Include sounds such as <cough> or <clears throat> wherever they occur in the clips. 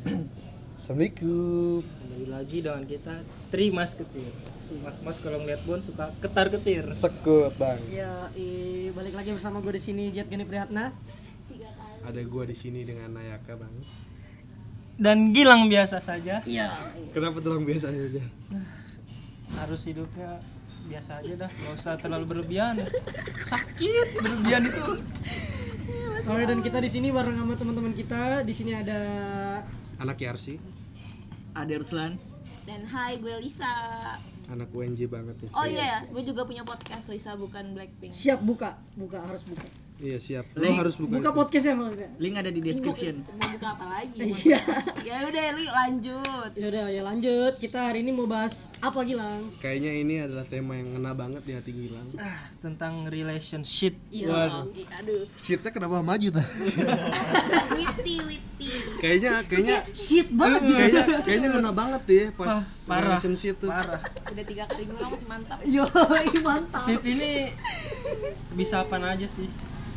Assalamualaikum. Kembali lagi dengan kita Trimas Ketir. Mas Mas kalau ngeliat Bon suka ketar ketir. Sekut bang. Ya, eh, balik lagi bersama gue di sini Jet Gani Prihatna. Ada gua di sini dengan Nayaka bang. Dan Gilang biasa saja. Iya. Kenapa tulang biasa aja? Harus hidupnya biasa aja dah, nggak usah terlalu berlebihan. Sakit berlebihan itu. Oke, dan kita di sini bareng sama teman-teman kita. Di sini ada Anak Yarsi, Ade Ruslan Dan hai gue Lisa. anak UNJ banget nih. Oh iya ya, gue juga punya podcast Lisa bukan Blackpink. siap buka, buka harus buka. Iya siap. Lo Link. harus buka. Buka podcastnya maksudnya. Link ada di description Mau buka apa lagi? <laughs> Iya. ya udah Li lanjut. Ya udah, ya lanjut. Kita hari ini mau bahas apa Gilang? Kayaknya ini adalah tema yang ngena banget di hati Gilang. Ah, tentang relationship. Iya. Waduh. Aduh. Shitnya kenapa maju tuh? <laughs> Witty Witty. kayaknya kayaknya Shit banget gitu. kayaknya kayaknya ngena banget ya pas Wah, parah. relationship tuh. Parah. Udah tiga kali ngulang masih mantap. Yo, mantap. Shit ini bisa apa aja sih?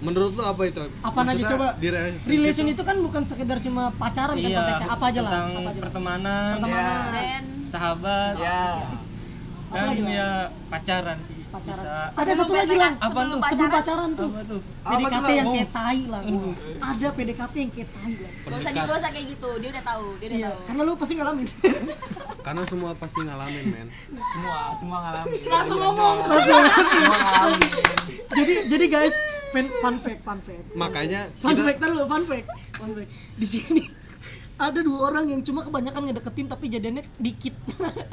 Menurut lo apa itu? Apaan aja coba? Di relationship Relation itu kan bukan sekedar cuma pacaran kan iya, konteksnya. Apa aja lah? tentang Apa aja lah? pertemanan, Pertemanan. Dan sahabat, ya dan ya pacaran sih. Pacaran. Bisa. Ada satu lagi lang. Apa tuh? Sebelum pacaran tuh. Apa tuh? PDKT yang kayak tai lang. Ada PDKT yang kayak tai lang. gak usah gak usah kayak gitu, dia udah tahu, dia udah Iya, tahu. karena lu pasti ngalamin. <laughs> Karena semua pasti ngalamin men. semua semua ngalamin Langsung ngomong. semua ngalamin <laughs> jadi jadi guys, fun, fun fact, fun fact. Makanya Fun kita fact ntar lu, fun fact. Fun fact. Di sini ada dua orang yang cuma kebanyakan ngedeketin tapi jadiannya dikit.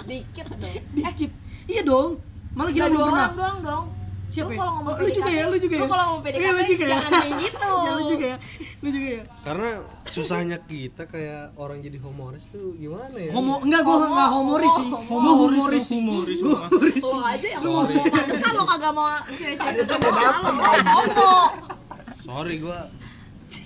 Dikit dong. <laughs> dikit. Iya dong. Malah gila belum dua pernah. orang doang dong. Siapa Lu ya? kalau ngomong Oh, lu juga ya, lu juga ya. Lu kalau ngomong PDKT Iya, lu juga ya. jangan <laughs> kayak gitu. ya lu juga ya. Lu juga ya. karena susahnya kita kayak orang jadi homoris tuh gimana ya? Homo enggak gua enggak homoris sih. Gua humoris sih. Humoris. Humoris. Lo aja yang Sorry. ngomong. Pantesan lo kagak mau cewek-cewek dapet. Homo. Sorry gua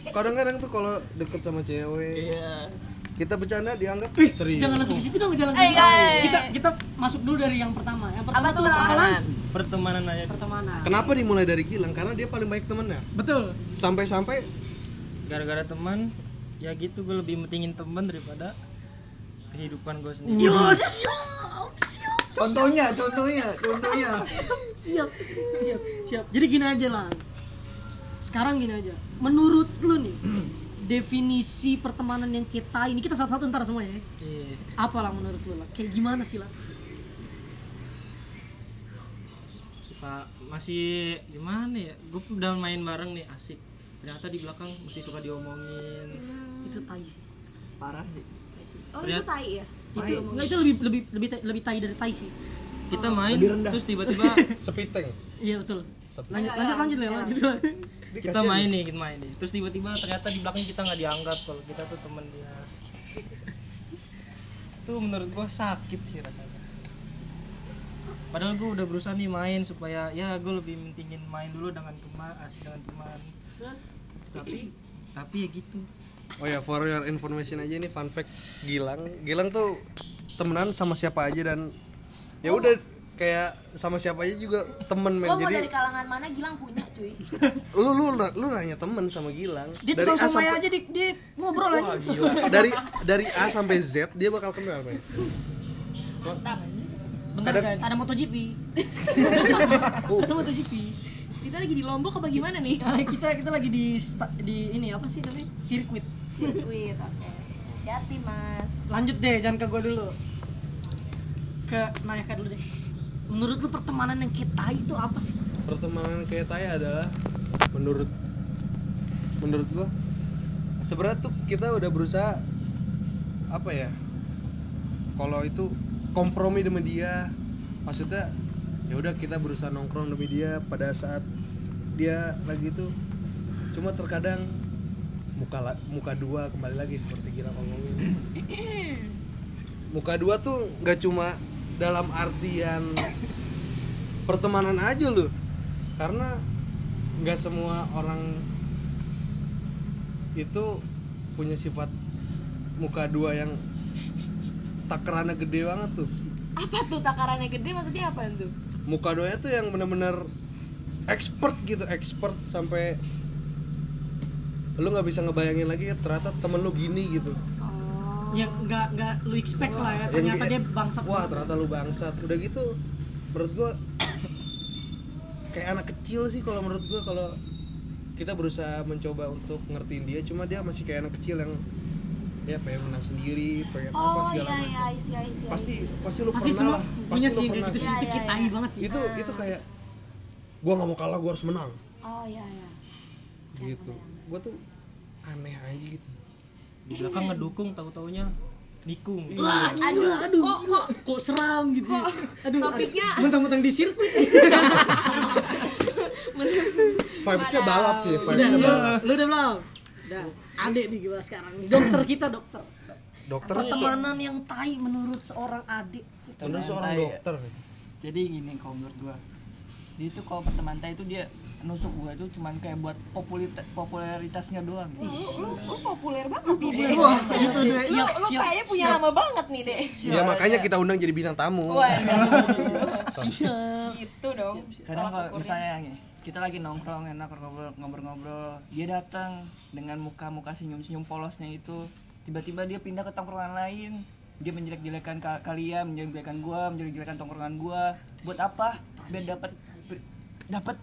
kadang-kadang tuh kalau deket sama cewek iya kita bercanda dianggap Wih, serius. Jangan langsung ke situ dong, jangan Eh, langsung. Kita kita masuk dulu dari yang pertama. Yang pertama Apa tuh tuh, apa Lan? Lan? Pertemanan aja. Pertemanan. Kenapa dimulai dari Gilang? Karena dia paling baik temennya. Betul. Sampai-sampai Gara-gara teman, ya gitu gue lebih mentingin teman daripada kehidupan gue sendiri. Yo, siap, siap, contohnya contohnya contohnya siap, siap, siap. Jadi gini aja lah. Sekarang gini aja. Menurut lu nih, <clears throat> definisi pertemanan yang kita ini kita satu-satu ntar semua ya. Iya. Apa lah menurut lu lah? Kayak gimana sih lah? Suka masih gimana ya gue udah main bareng nih asik ternyata di belakang masih suka diomongin Itu tai sih. parah sih Oh itu tai ya? Itu enggak itu lebih lebih lebih tai- lebih tai dari tai sih. kita main lebih rendah. terus tiba-tiba <laughs> sepiteng. Iya betul. Lanjut Ayo, lanjut lanjut ya, Iya. lanjut. kita main nih kita main nih terus tiba-tiba ternyata di belakang kita nggak dianggap kalau kita tuh temen dia <laughs> itu menurut gua sakit sih rasanya padahal gua udah berusaha nih main supaya ya gue lebih mentingin main dulu dengan teman asik dengan teman Terus tapi tapi ya gitu Oh ya, for your information aja ini fun fact Gilang. Gilang tuh temenan sama siapa aja dan ya udah kayak sama siapa aja juga temen men. mau Jadi dari kalangan mana Gilang punya cuy? <laughs> lu lu lu nanya temen sama Gilang. Dia dari A sampai aja di, di ngobrol aja. Wah, gila. Dari <laughs> dari A sampai Z dia bakal kenal men. Mantap. Bentar Kadang- guys, ada MotoGP. Oh. <laughs> Ada MotoGP. Kita lagi di Lombok apa gimana nih? Ah, kita kita lagi di di ini apa sih namanya? Sirkuit. Sirkuit, oke. Hati mas. Lanjut deh, jangan ke gua dulu. Ke Nayaka dulu deh. Menurut lu pertemanan yang kayak tai itu apa sih? Pertemanan Taya adalah menurut menurut gua sebenarnya tuh kita udah berusaha apa ya? Kalau itu kompromi demi dia, maksudnya ya udah kita berusaha nongkrong demi dia pada saat dia lagi itu. Cuma terkadang muka muka dua kembali lagi seperti gila ngomongin muka dua tuh nggak cuma dalam artian pertemanan aja loh. Karena nggak semua orang itu punya sifat muka dua yang takarannya gede banget tuh. Apa tuh takarannya gede? Maksudnya apa tuh? muka duanya tuh yang bener-bener expert gitu expert sampai lu nggak bisa ngebayangin lagi ternyata temen lu gini gitu. Oh. yang nggak nggak lu expect lah ya ternyata dia bangsat wah ternyata lu bangsat. Udah gitu menurut gua <coughs> kayak anak kecil sih kalau menurut gua kalau kita berusaha mencoba untuk ngertiin dia cuma dia masih kayak anak kecil yang ya pengen menang sendiri pengen apa Oh segala iya iya, macam I see, I see, I pasti pasti lu pasti pernah semua lah punya lu sih kayak pernah gitu sih. sih. Iya, iya, iya. banget sih. Itu itu kayak gua nggak mau kalah gua harus menang. Oh iya iya. gitu. gua tuh aneh aja gitu. Di belakang ngedukung tahu taunya nikung Wah, Aduh, aduh, kok- gila. kok seram gitu sih. Aduh, topiknya- mentang-mentang di sirkuit. <laughs> <laughs> vibesnya balap ya vibesnya lu, balap. lu udah belum? Udah, adek nih gua sekarang. Dokter kita dokter. dokter Pertemanan yang tai menurut seorang adik. menurut seorang Tai. dokter jadi gini kalau menurut gua dia itu kalau pertemanan tai itu dia nusuk gua itu cuman kayak buat populita- popularitasnya doang Lu, lu, lu populer banget nih, Dek. Wah, gitu deh. Lu, Siap, lu kayaknya punya nama banget nih, Dek. ya makanya kita undang jadi bintang tamu Wah, Siap. gitu dong. kadang kalau misalnya nih kita lagi nongkrong enak ngobrol ngobrol-ngobrol. Dia datang dengan muka-muka senyum-senyum polosnya itu. Tiba-tiba dia pindah ke tongkrongan lain. Dia menjelek-jelekan ka- kalian menjelek-jelekan gua menjelek-jelekan tongkrongan gua. Buat apa? Biar dapat dapat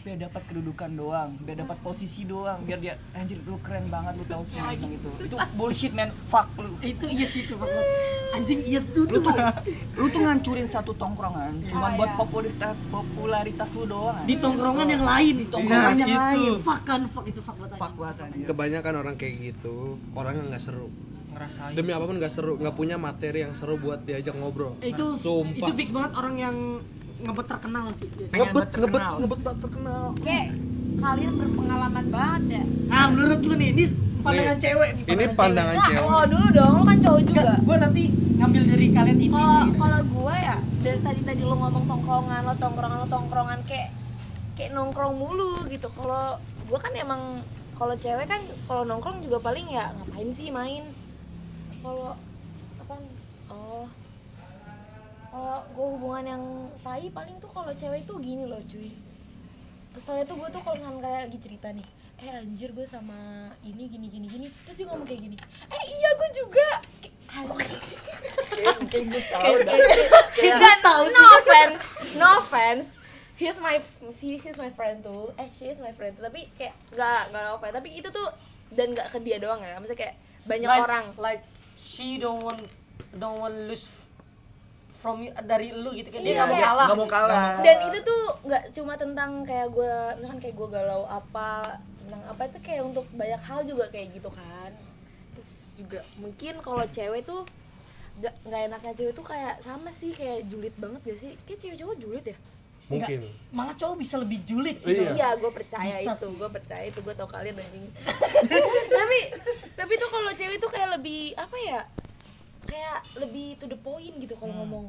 biar dapat kedudukan doang biar dapat posisi doang biar dia anjir lu keren banget lu tahu semua tentang itu itu bullshit man fuck lu Itu iya sih itu banget. Anjing iya tuh lu tuh. lu tuh ngancurin satu tongkrongan cuma Oh, buat iya. popularitas popularitas lu doang Di tongkrongan yang lain itu. Tongkrongan yang yang lain. lain. Fuck kan, fuck itu fuck banget. fuck banget kebanyakan orang kayak gitu orangnya nggak seru ngerasain demi apa pun nggak seru nggak punya materi yang seru buat diajak ngobrol Itu Sumpah. itu fix banget orang yang ngebet terkenal sih. Ngebet buat ngebet terkenal. ngebet tak terkenal Kayak kalian berpengalaman banget ya. Nah, menurut lu nih, ini pandangan Nih, cewek nih. ini pandangan Nah, cewek lo dulu dong, lo kan cowok juga. Enggak, gua nanti ngambil dari kalian ini. Kalau kalau gue ya dari tadi tadi lo ngomong tongkrongan lo tongkrongan lo tongkrongan kayak kayak nongkrong mulu gitu. Kalau gue kan emang kalau cewek kan kalau nongkrong juga paling ya ngapain sih main. Kalau apa? Oh. Kalau gue hubungan yang tai paling tuh kalau cewek tuh gini loh cuy. Keselnya tuh gue tuh kalau misalkan kayak lagi cerita nih eh anjir gue sama ini gini gini gini terus dia ngomong kayak gini eh iya gue juga Kayak, gue tahu dah Dan no offense, no offense. He's my he, he's my friend tuh. Eh, she is my friend tuh. Tapi kayak gak gak offense. Tapi itu tuh dan gak ke dia doang ya. Maksudnya kayak banyak like, orang. like she don't want don't want lose from you dari lu gitu kan dia Iya, nggak mau kalah nggak mau kalah Dan itu tuh nggak cuma tentang kayak gue, misalkan kayak gue galau apa tentang apa itu kayak untuk banyak hal juga kayak gitu kan. Terus juga mungkin kalau cewek tuh nggak nggak enaknya cewek tuh kayak sama sih kayak julid banget gak sih? Kayak cewek cowok julid ya? mungkin malah cowok bisa lebih julid sih Iya. Iya, gue percaya Bisa itu, sih. gue percaya itu, gue tau kalian anjing. <laughs> tapi, tapi tuh kalau cewek tuh kayak lebih apa ya? Kayak lebih to the point gitu kalau ngomong.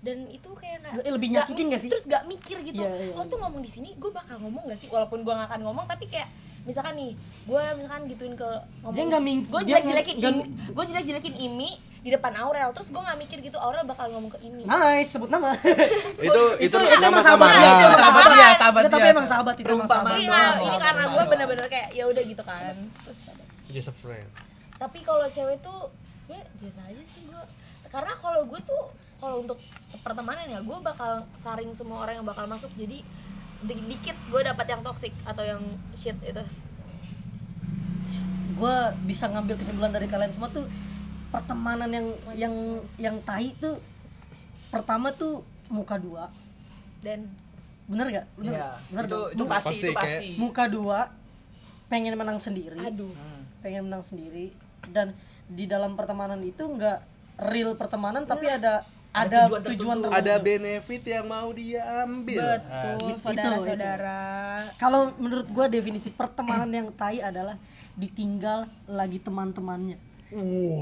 Dan itu kayak nggak Eh, lebih nggak nyakitin nggak sih? Terus gak mikir gitu. Iya, iya, Lo tuh ngomong di sini, gue bakal ngomong gak sih? Walaupun gue gak akan ngomong, tapi kayak misalkan nih, gue misalkan gituin ke ngomong, Dia nggak ming- gue nggak- Imi, gue jelek-jelekin Imi di depan Aurel, terus gue gak mikir gitu Aurel bakal ngomong ke Imi. nice sebut nama. <laughs> Itu itu itu nama sama sahabat. Itu dia sahabat. dia sahabat Nggak, tapi emang sahabat itu emang sahabat. Ini, nggak- ini karena gue bener-bener kayak ya udah gitu kan. Terus just a friend. Tapi kalau cewek tuh sebenarnya biasa aja sih gue. Karena kalau gue tuh kalau untuk pertemanan ya gue bakal saring semua orang yang bakal masuk. Jadi di- dikit gue dapat yang toxic atau yang shit itu. Gue bisa ngambil kesimpulan dari kalian semua tuh pertemanan yang yang yang tai tuh pertama tuh muka dua. Dan bener gak bener Iya, gak? bener itu dong? itu pasti, Pasti, itu pasti. Muka dua pengen menang sendiri. Aduh. Pengen menang sendiri. Dan di dalam pertemanan itu nggak real pertemanan tapi ada ada tujuan tujuan, tertentu. ada benefit yang mau dia ambil. Betul Itu, saudara-saudara. Kalau menurut gue definisi pertemanan yang tai adalah ditinggal lagi teman-temannya.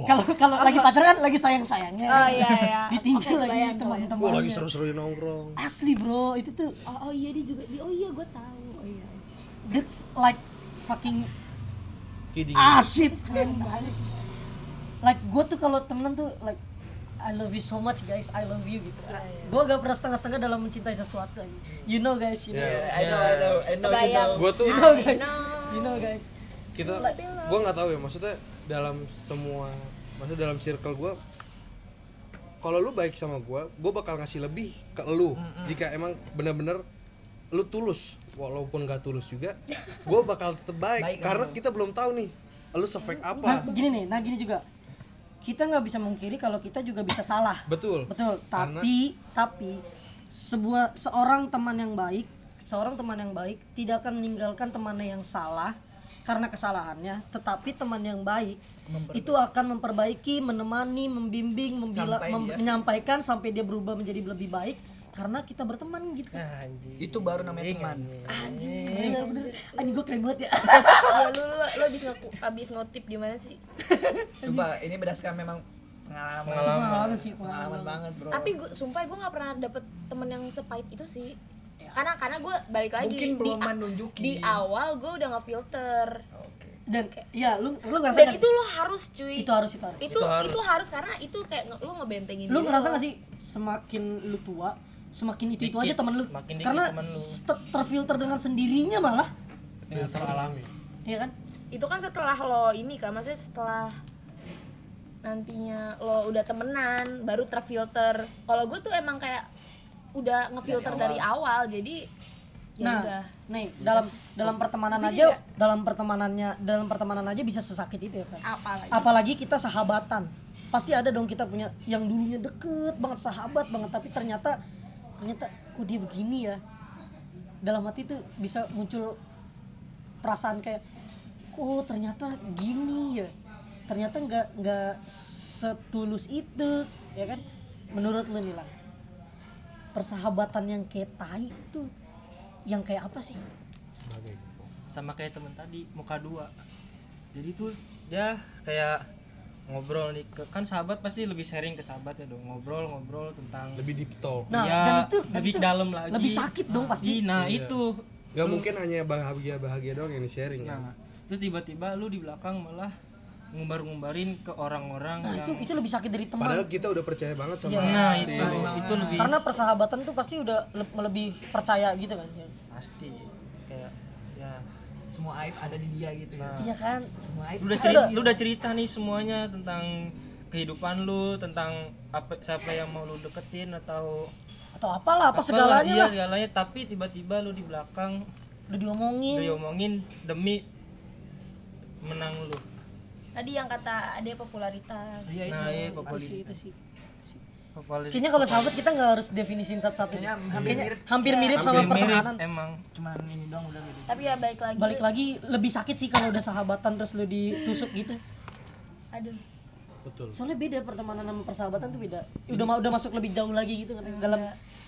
Kalau kalau lagi pacaran lagi sayang sayangnya oh iya iya. Ditinggal Oke, lagi gua lagi seru-seruin nongkrong. Asli bro itu tuh. Oh, oh iya dia juga dia, oh iya gue tahu. Oh iya that's like fucking kidding. Ah shit like gue tuh kalau temenan tuh like I love you so much guys. I love you gitu. Iya, gue gak pernah setengah-setengah dalam mencintai sesuatu aja. you know guys you know. Yeah. I know I know I know you Kebayang. know. Gua tuh you know guys. Know. you know guys. Kita gue nggak tahu ya maksudnya dalam semua maksudnya dalam circle gue kalau lu baik sama gue gue bakal ngasih lebih ke lu. Jika emang bener-bener lu tulus walaupun gak tulus juga gue bakal tetap baik, Baik karena kita belum tahu nih lu sefake nah apa. gini nih nah gini juga kita nggak bisa mengkiri kalau kita juga bisa salah. Betul. Betul. Karena- tapi tapi sebuah seorang teman yang baik seorang teman yang baik tidak akan meninggalkan temannya yang salah karena kesalahannya. Tetapi teman yang baik itu akan memperbaiki menemani membimbing membila, Sampai mem- dia- menyampaikan sampai dia berubah menjadi lebih baik karena kita berteman gitu Ah, anjing. Itu baru namanya Iya, teman. anjing. Gila bener. anjing gue keren banget ya. <laughs> Ya lu lu lu abis nge- abis ngotip di mana sih? Coba ini berdasarkan memang pengalaman. Pengalaman. pengalaman sih pengalaman pengalaman banget. bro. Tapi gue sumpah gue nggak pernah dapet temen yang sepahit itu sih. Karena karena gue balik lagi Mungkin di, menunjukin. di awal gue udah nggak filter oke. Dan ya lu lu ngerasa dan itu lo harus cuy. Itu harus itu harus. Itu Itu harus. itu harus. karena itu kayak lu ngebentengin lu ngerasa gak sih semakin lu tua semakin itu itu aja temen lu. Makin dikit karena temen lu. ter- terfilter dengan sendirinya malah. Filter alami ya kan? Itu kan setelah lo ini kan maksudnya setelah nantinya lo udah temenan baru terfilter. Kalau gue tuh emang kayak udah ngefilter dari awal, jadi ya nah udah. nih dalam dalam pertemanan Jadi aja ya- dalam pertemanannya dalam pertemanan aja bisa sesakit itu ya kan apalagi. Apalagi kita sahabatan. Pasti ada dong kita punya yang dulunya deket banget sahabat banget tapi ternyata ternyata kok dia begini ya? Dalam hati tuh bisa muncul perasaan kayak kok ternyata gini ya? Ternyata nggak nggak setulus itu ya kan? Menurut lu nih lah persahabatan yang kayak tai itu yang kayak apa sih? Sama kayak temen tadi muka dua. Jadi tuh dia kayak ngobrol nih ke- kan sahabat pasti lebih sharing ke sahabat ya dong ngobrol ngobrol tentang lebih deep talk Nah, Iya, dan itu dan lebih itu dalam lagi lebih sakit dong pasti. Nah Iya. itu Gak mungkin hanya bahagia bahagia doang yang di sharing ya. nah terus tiba-tiba lu di belakang malah ngumbar-ngumbarin ke orang-orang Nah, yang itu itu lebih sakit dari teman. Padahal kita udah percaya banget sama nah si itu ini. itu lebih Karena persahabatan tuh pasti udah le- lebih percaya gitu kan. pasti ya semua aib ada di dia gitu ya Nah. Iya kan? semua aib lu udah cerita lu udah cerita nih semuanya tentang kehidupan lu tentang apa siapa yang mau lu deketin atau Atau apalah apa apalah, segalanya iya lah. segalanya tapi tiba-tiba lu di belakang Udah diomongin. udah diomongin demi menang lu tadi yang kata ada popularitas iya itu nah iya sih, itu sih. Kayaknya kalau sahabat kita nggak harus definisin satu-satu. Kayaknya hampir Kayaknya mirip. hampir mirip sama hampir mirip pertemanan. emang cuman ini doang udah gitu tapi ya baik lagi Balik lagi lebih sakit sih kalau udah sahabatan terus lu ditusuk gitu. aduh Betul. Soalnya beda pertemanan sama persahabatan tuh beda. Udah ma- udah masuk lebih jauh lagi gitu kan dalam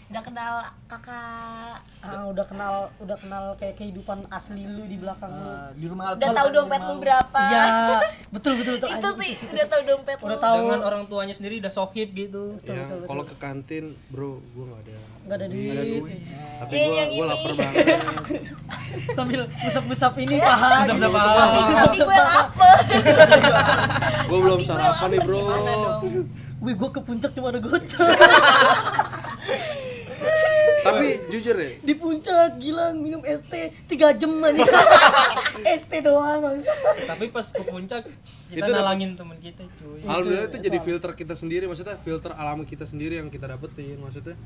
udah kenal kakak ah, udah kenal udah kenal kayak kehidupan asli lu di belakang lu. Eh, di rumah udah tahu dompet lu berapa Iya, betul betul betul. itu sih udah tahu dompet Udah lu tahu dengan orang tuanya sendiri udah sohib gitu Ya, kalau ke kantin, bro, gue gak ada. nggak ada duit. Tapi Iya, gue yang gue isi. lapar <laughs> banget. Sambil musap-musap ini paha. gitu. Musap-musap paha. tapi gue lapar gue belum sarapan nih, bro. Wih, gua ke puncak cuma ada gocap. <laughs> Tapi jujur ya, Di puncak gila minum ST 3 jam aja. <laughs> ST doang bangsa. tapi pas ke puncak kita Itu nalangin teman kita cuy alhamdulillah itu jadi filter kita sendiri. Maksudnya filter alami kita sendiri yang kita dapetin. Maksudnya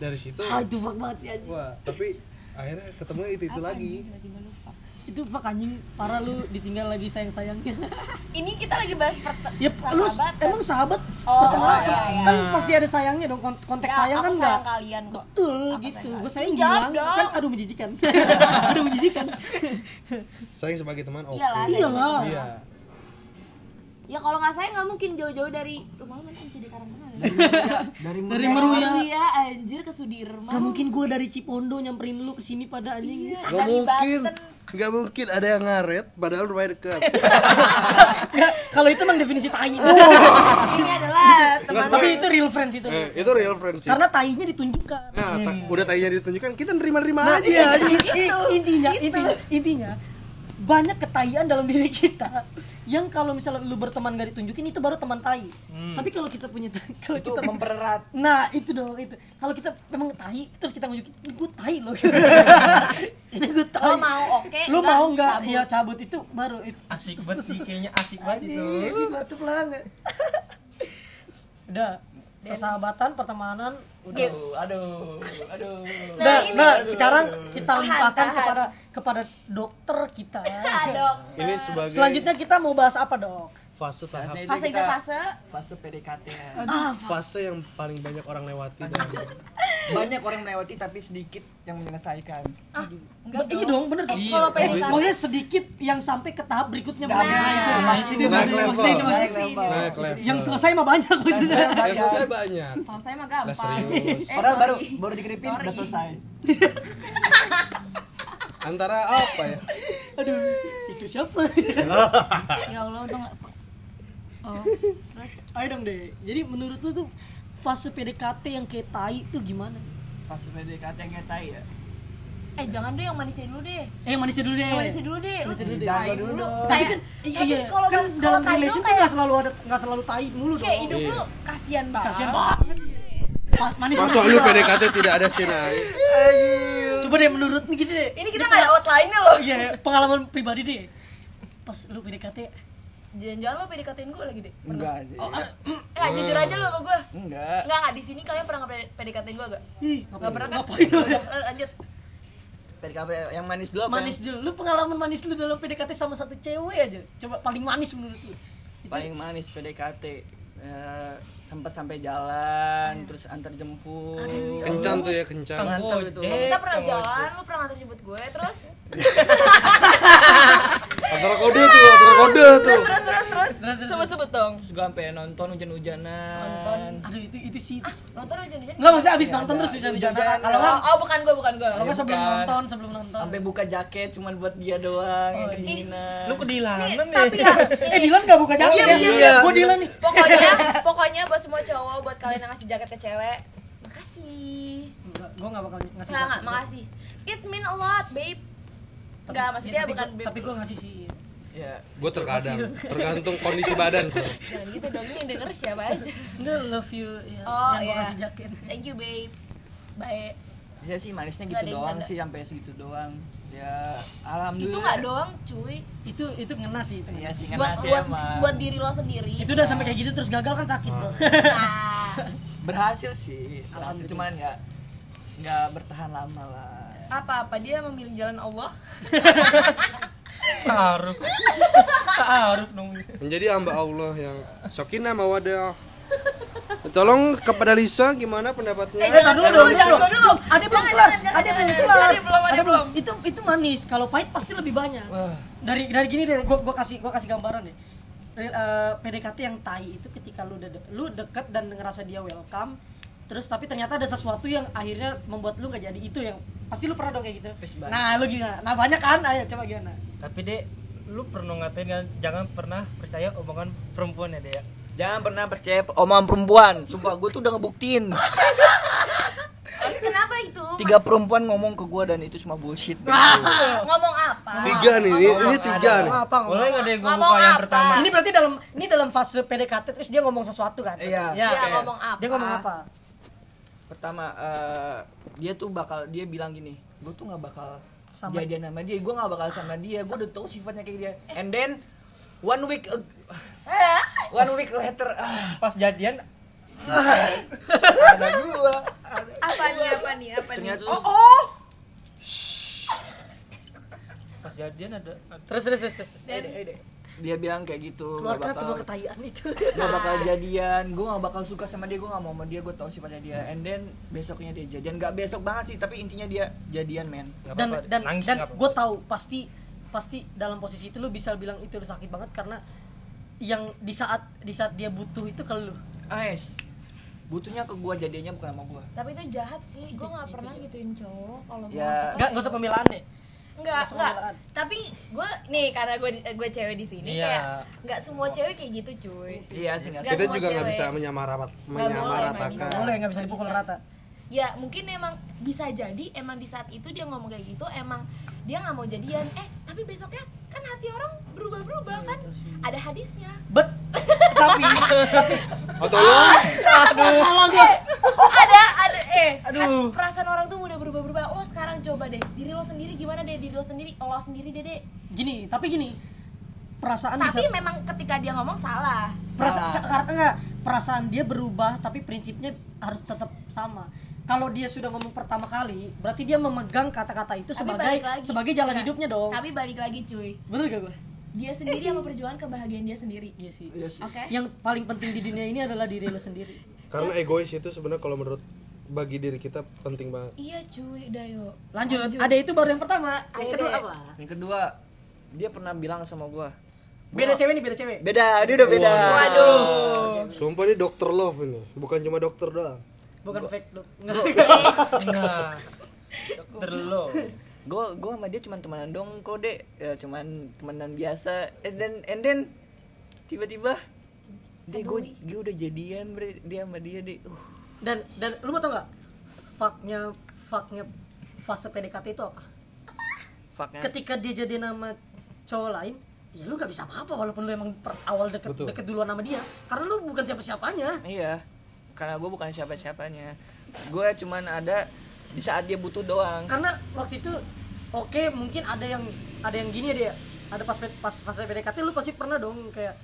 dari situ, itu fuck banget sih anjing. wah. Tapi akhirnya ketemu itu itu lagi. Itu fuck anjing. Parah lu ditinggal lagi sayang-sayangnya. <laughs> ini kita lagi bahas ya lu emang sahabat? Oh, pertemanan sayang. kan pasti ada sayangnya dong Kon- konteks Ya, sayang aku kan sayang enggak kalian kok. Betul Aku gitu. sayang gue sayang bilang kan aduh menjijikan. <laughs> Aduh menjijikan. <laughs> Sayang sebagai teman, oke. Iyalah, iya lah Iya. ya kalau nggak sayang nggak mungkin. Jauh-jauh dari rumah lu mana anjir di Karangtengah ya? dari dari Dari Meruya. Meruya Sudirman. Gak mungkin gue dari Cipondo nyamperin lu ke sini pada anjing. Iya, Gak mungkin, Banten. gak mungkin ada yang ngaret, padahal rumahnya dekat. Kalau itu emang definisi tai. <laughs> Ini adalah teman tapi itu real friends itu. Eh, itu real friendship. karena tainya ditunjukkan. Nah, ta- udah tayanya ditunjukkan, kita nerima-nerima Nah, aja anjing. i- intinya intinya intinya banyak ketaian dalam diri kita yang kalau misalnya lu berteman gak ditunjukin itu baru teman tai. Tapi kalau kita punya kalau kita mempererat. Nah itu dong itu. Kalau kita memang tai terus kita nunjukin ini gue tai loh. <laughs> Ini gue tai. Lo mau oke, lu enggak, mau nggak? cabut. ya cabut itu baru itu. Asik banget sih kayaknya asik banget itu. Banget. Udah persahabatan pertemanan udah Game. aduh aduh Nah, Nah, ini. nah, sekarang kita limpahkan kepada kepada dokter kita. <laughs> Dok. Ini sebagai Selanjutnya kita mau bahas apa, Dok? fase tahap Fase kita- itu fase. fase PDKT. Ah, fase yang paling banyak orang lewati dan <laughs> banyak orang melewati tapi sedikit yang menyelesaikan Ah, enggak iya dong, bener dong. Eh, kalau PDKT Maksudnya sedikit yang sampai ke tahap berikutnya. Nah, Nah, itu, nah, Mas. itu naik maksudnya, level. Yang selesai mah banyak maksudnya. yang selesai banyak selesai mah gampang. Eh, Padahal baru sorry. baru dikeripin Sorry. udah selesai. <laughs> antara apa ya Aduh, itu siapa? Ya Allah untung nggak- Oh, terus Ayo dong deh. Jadi menurut lu tuh fase PDKT yang kayak tai itu gimana? Fase PDKT yang kayak tai ya. eh jangan deh yang manisnya dulu deh. Eh, yang manisnya dulu deh. Yang manisnya dulu deh. Manisnya dulu deh. tai dulu. Tapi Kayak kan iya, tapi iya. kalau kan dalam tai relation tuh tuh kayak nggak selalu ada nggak selalu tai mulu dong. kayak hidup Iya. lu kasihan banget. Kasian banget. Ma- Manis masuk lu PDKT tidak ada sinai Coba deh menurut nih gini deh. Ini kita nggak ada outline-nya loh. Iya, pengalaman pribadi deh. Pas lu PDKT Jangan-jangan lo PDKT-in gue lagi deh. Enggak. Oh, ah, eh jujur aja lo sama gue. Enggak. Enggak, enggak di sini kalian pernah PDKT-in gue gak? Ih, Enggak pernah kan? Ngapain eh, lanjut. PDKT yang manis dulu apa? Manis dulu. Lu pengalaman manis lu dalam PDKT sama satu cewek aja. Coba paling manis menurut lu. paling manis PDKT eh, sempat sampai jalan terus antar jemput. Kencan tuh ya kencan itu. Eh, kita pernah jalan, lu pernah nganter jemput gue, terus <laughs> antara kode tuh antara kode tuh terus terus terus terus sebut-sebut dong. terus gue sampai nonton hujan-hujanan Aduh itu itu sih. Nonton aja nih. Enggak maksudnya abis Iya, nonton ada. terus hujan-hujan. Hujan-hujanan. Kalau Oh, enggak oh, bukan gue, bukan gue. kalau sebelum nonton, sebelum nonton. sampai buka jaket cuman buat dia doang yang Oh, kedinginan lu kedilanan Nih, nih tapi ya, <laughs> Eh Dilan enggak buka jaket Iya, ya? iya, iya. Gua Dilan nih. pokoknya <laughs> pokoknya buat semua cowok, buat kalian yang ngasih jaket ke cewek, makasih. Enggak, gua enggak bakal ngasih. Jaket. makasih. It mean a lot, babe. Enggak, maksudnya ya, tapi bukan gua-. Tapi gua ngasih sih. ya gue terkadang tergantung kondisi badan. <laughs> Jangan gitu dong, ini yang denger siapa aja. Enggak love you ya, Oh, yang gua iya. ngasih jaket. Thank you, babe. Baik. ya sih manisnya gitu yang doang sih sampai segitu doang ya Itu alhamdulillah enggak doang, cuy. Itu itu ngena sih itu. Iya sih Buat kena sih buat emang buat diri lo sendiri. Itu udah sampai kayak gitu terus gagal kan sakit loh. Nah, <laughs> berhasil sih berhasil Alhamdulillah. cuman nggak nggak bertahan lama lah apa-apa dia memilih jalan Allah. taaruf taaruf dong menjadi hamba Allah yang sokinah mawadah tolong kepada Lisa gimana pendapatnya Eh, tar dulu dong, jangan dulu. dulu. Ada belum Jangan, kelar, jangan, ada jangan, belum jangan. kelar. Ada belum, ada belum. Itu itu manis. Kalau pahit pasti lebih banyak. Dari dari gini deh, gua gua kasih gua kasih gambaran deh. Dari, eh, PDKT yang tai itu ketika lu udah de- lu deket dan ngerasa dia welcome, terus tapi ternyata ada sesuatu yang akhirnya membuat lu nggak jadi itu yang pasti lu pernah dong kayak gitu. Nah, lu gimana? Nah, banyak kan? Ayo coba gimana? tapi dek lu pernah ngatain kan jangan pernah percaya omongan perempuan ya dek ya jangan pernah percaya omongan perempuan sumpah gue tuh udah ngebuktiin Kenapa itu? tiga perempuan ngomong ke gue dan itu semua bullshit <laughs> Ngomong apa? tiga nih ini, ini tiga nih Apa? ngomong boleh nggak deh gue Ngomong buka yang apa? pertama Ini berarti dalam ini dalam fase PDKT terus dia ngomong sesuatu kan? Iya. Ya, Dia kayak- ngomong apa? Dia ngomong apa? Pertama eh, dia tuh bakal dia bilang gini gue tuh nggak bakal Sama- jadian sama dia gue nggak bakal sama dia gue udah tahu sifatnya kayak dia and then one week ag- <laughs> one week later ah, pas jadian ada gua ada. Apa nih? Apa nih? Apa nih? Oh, oh. pas jadian ada, ada Terus terus terus. terus. Dia bilang kayak gitu Keluarkan semua bakal ketayaan itu. nggak bakal jadian gue nggak bakal suka sama dia gue nggak mau sama dia gue tahu sifatnya dia. And then besoknya dia jadian. Nggak besok banget sih tapi intinya dia jadian men. Dan apa-apa, dan nangis dan gue tahu pasti pasti dalam posisi itu lu bisa bilang itu lu sakit banget karena yang di saat di saat dia butuh itu ke lu. Ais butuhnya ke gue jadiannya bukan sama gue Tapi itu jahat sih. Gue nggak pernah gituin cowok kalau Ya. nggak nggak nggak usah pembelaan deh Enggak, Nggak enggak. Tapi gue nih karena gue gue cewek di sini Iya. kayak nggak semua cewek kayak gitu cuy. iya sih nggak Nggak kita juga nggak bisa nggak menyamaratakan bisa. boleh nggak bisa Nggak dipukul bisa. rata Ya mungkin emang bisa jadi emang di saat itu dia ngomong kayak gitu emang dia nggak mau jadian. Eh tapi besoknya kan hati orang berubah-berubah kan ada hadisnya bet <laughs> tapi Oh tolong. salah gua ada Aduh. kan perasaan orang tuh mudah berubah-berubah. Lo sekarang coba deh diri lo sendiri gimana deh? Diri lo sendiri lo sendiri deh deh gini tapi gini perasaan tapi bisa memang ketika dia ngomong salah. Perasaan karena enggak perasaan dia berubah tapi prinsipnya harus tetap sama. Kalau dia sudah ngomong pertama kali berarti dia memegang kata-kata itu Tapi sebagai lagi. sebagai jalan Enggak. hidupnya dong. tapi balik lagi cuy. Bener gak gue dia sendiri yang memperjuangkan kebahagiaan dia sendiri. Iya sih. Oke? Yang paling penting di dunia ini adalah diri lo sendiri. Karena egois itu sebenarnya kalau menurut bagi diri kita penting banget. iya cuy udah yuk lanjut, ada itu baru yang pertama. Yang kedua deh. apa? Yang kedua dia pernah bilang sama gua beda cewek nih beda cewek. beda dia udah beda. Waduh. Sumpah ini dokter love ini, bukan cuma dokter doang. bukan fake dok. Enggak. <laughs> Dokter lo. gue gue sama dia cuman temenan dong kok dek. Ya cuman temenan biasa. And then and then tiba-tiba dia gue gue udah jadian bre dia sama dia deh uh dan dan lu mau tau gak? Faknya faknya fase PDKT itu apa? Fucknya? Ketika dia jadi nama cowok lain ya lu gak bisa apa-apa walaupun lu emang per awal deket Betul. deket duluan sama dia. Karena lu bukan siapa-siapanya. Iya. Karena gue bukan siapa-siapanya. Gue cuman ada di saat dia butuh doang. Karena waktu itu oke mungkin ada yang ada yang gini ya dia. Ada pas pas fase PDKT lu pasti pernah dong kayak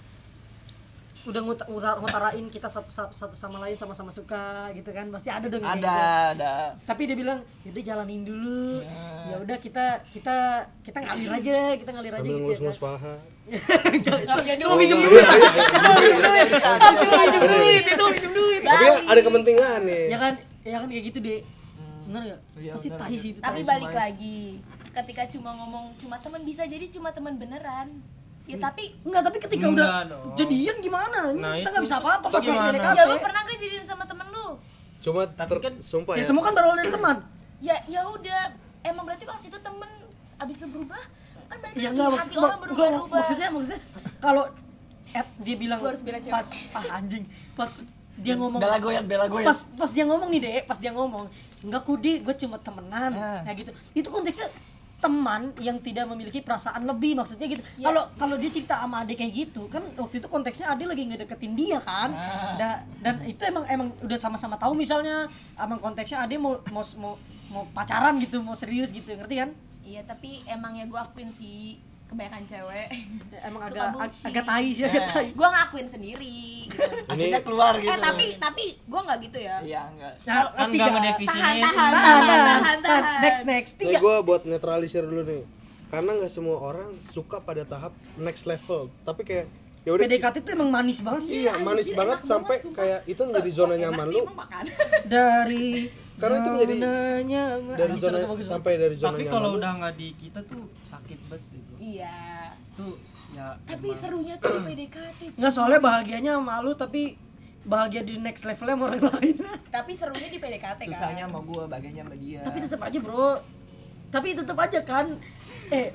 udah nguta- ngutarain kita satu, satu, satu sama lain sama-sama suka gitu kan? Pasti ada dong ada gitu. ada. Tapi dia bilang yaudah jalanin dulu. Ya udah kita kita kita ngalir aja kita ngalir aja Sambil gitu ya kan. paha. <laughs> itu mau minjem duit. itu mau minjem duit. Itu mau minjem duit itu mau minjem duit. Tapi kan ada kepentingan nih. ya kan ya kan kayak gitu deh bener gak Iya, pasti tai bener. sih itu tapi balik lagi ketika cuma ngomong cuma teman bisa jadi cuma teman beneran ya tapi Enggak, tapi ketika Enggak udah dong. jadian gimana? Ini Nah, kita itu. nggak bisa apa-apa pas masih gimana? PDKT. ya lu pernah gak jadian sama temen lu Cuma Tapi ter- kan- sumpah Ya ya. semua kan berawal dari teman. ya ya udah emang berarti pas itu temen abis lu berubah kan berarti Ya enggak hati orang gua- berubah-ubah maksudnya maksudnya kalau Ed dia bilang Gua harus bela cewek. pas ah anjing pas dia ngomong bela goyat bela goyat pas pas dia ngomong nih deh pas dia ngomong enggak kudi gue cuma temenan Ah. ya gitu itu konteksnya teman yang tidak memiliki perasaan lebih maksudnya gitu Ya. kalau kalau dia cerita sama adik kayak gitu kan waktu itu konteksnya adik lagi ngedeketin dia kan Ah. Da- dan itu emang emang udah sama-sama tahu misalnya emang konteksnya adik mau mau mau mau pacaran gitu mau serius gitu ngerti kan iya tapi emang ya gue akuin sih kebanyakan cewek emang Suka agak ag- bullshit. agak tai sih agak tai gue ngakuin sendiri gitu <laughs> akhirnya keluar gitu eh tapi tapi gue nggak gitu ya iya enggak Nah, Kan nggak ngedefinisin tahan tahan Tahan, tahan tahan, tahan tahan. tahan next next tiga gue buat netralisir dulu nih. Karena nggak semua orang suka pada tahap next level. Tapi kayak ya udah PDKT itu emang manis banget sih Iya, manis banget sampai banget, kayak itu menjadi zona nyaman lu. <laughs> dari Karena itu menjadi zona nyaman. Dari zona sampai dari zona Tapi nyaman. kalau udah nggak di kita tuh sakit banget. Iya Tuh ya tapi emang- serunya tuh di PDKT Nggak soalnya bahagianya sama lu tapi bahagia di next levelnya sama orang lain. <laughs> tapi serunya di PDKT kan susahnya sama gue bagiannya sama dia tapi tetap aja bro. Tapi tetap aja kan. Eh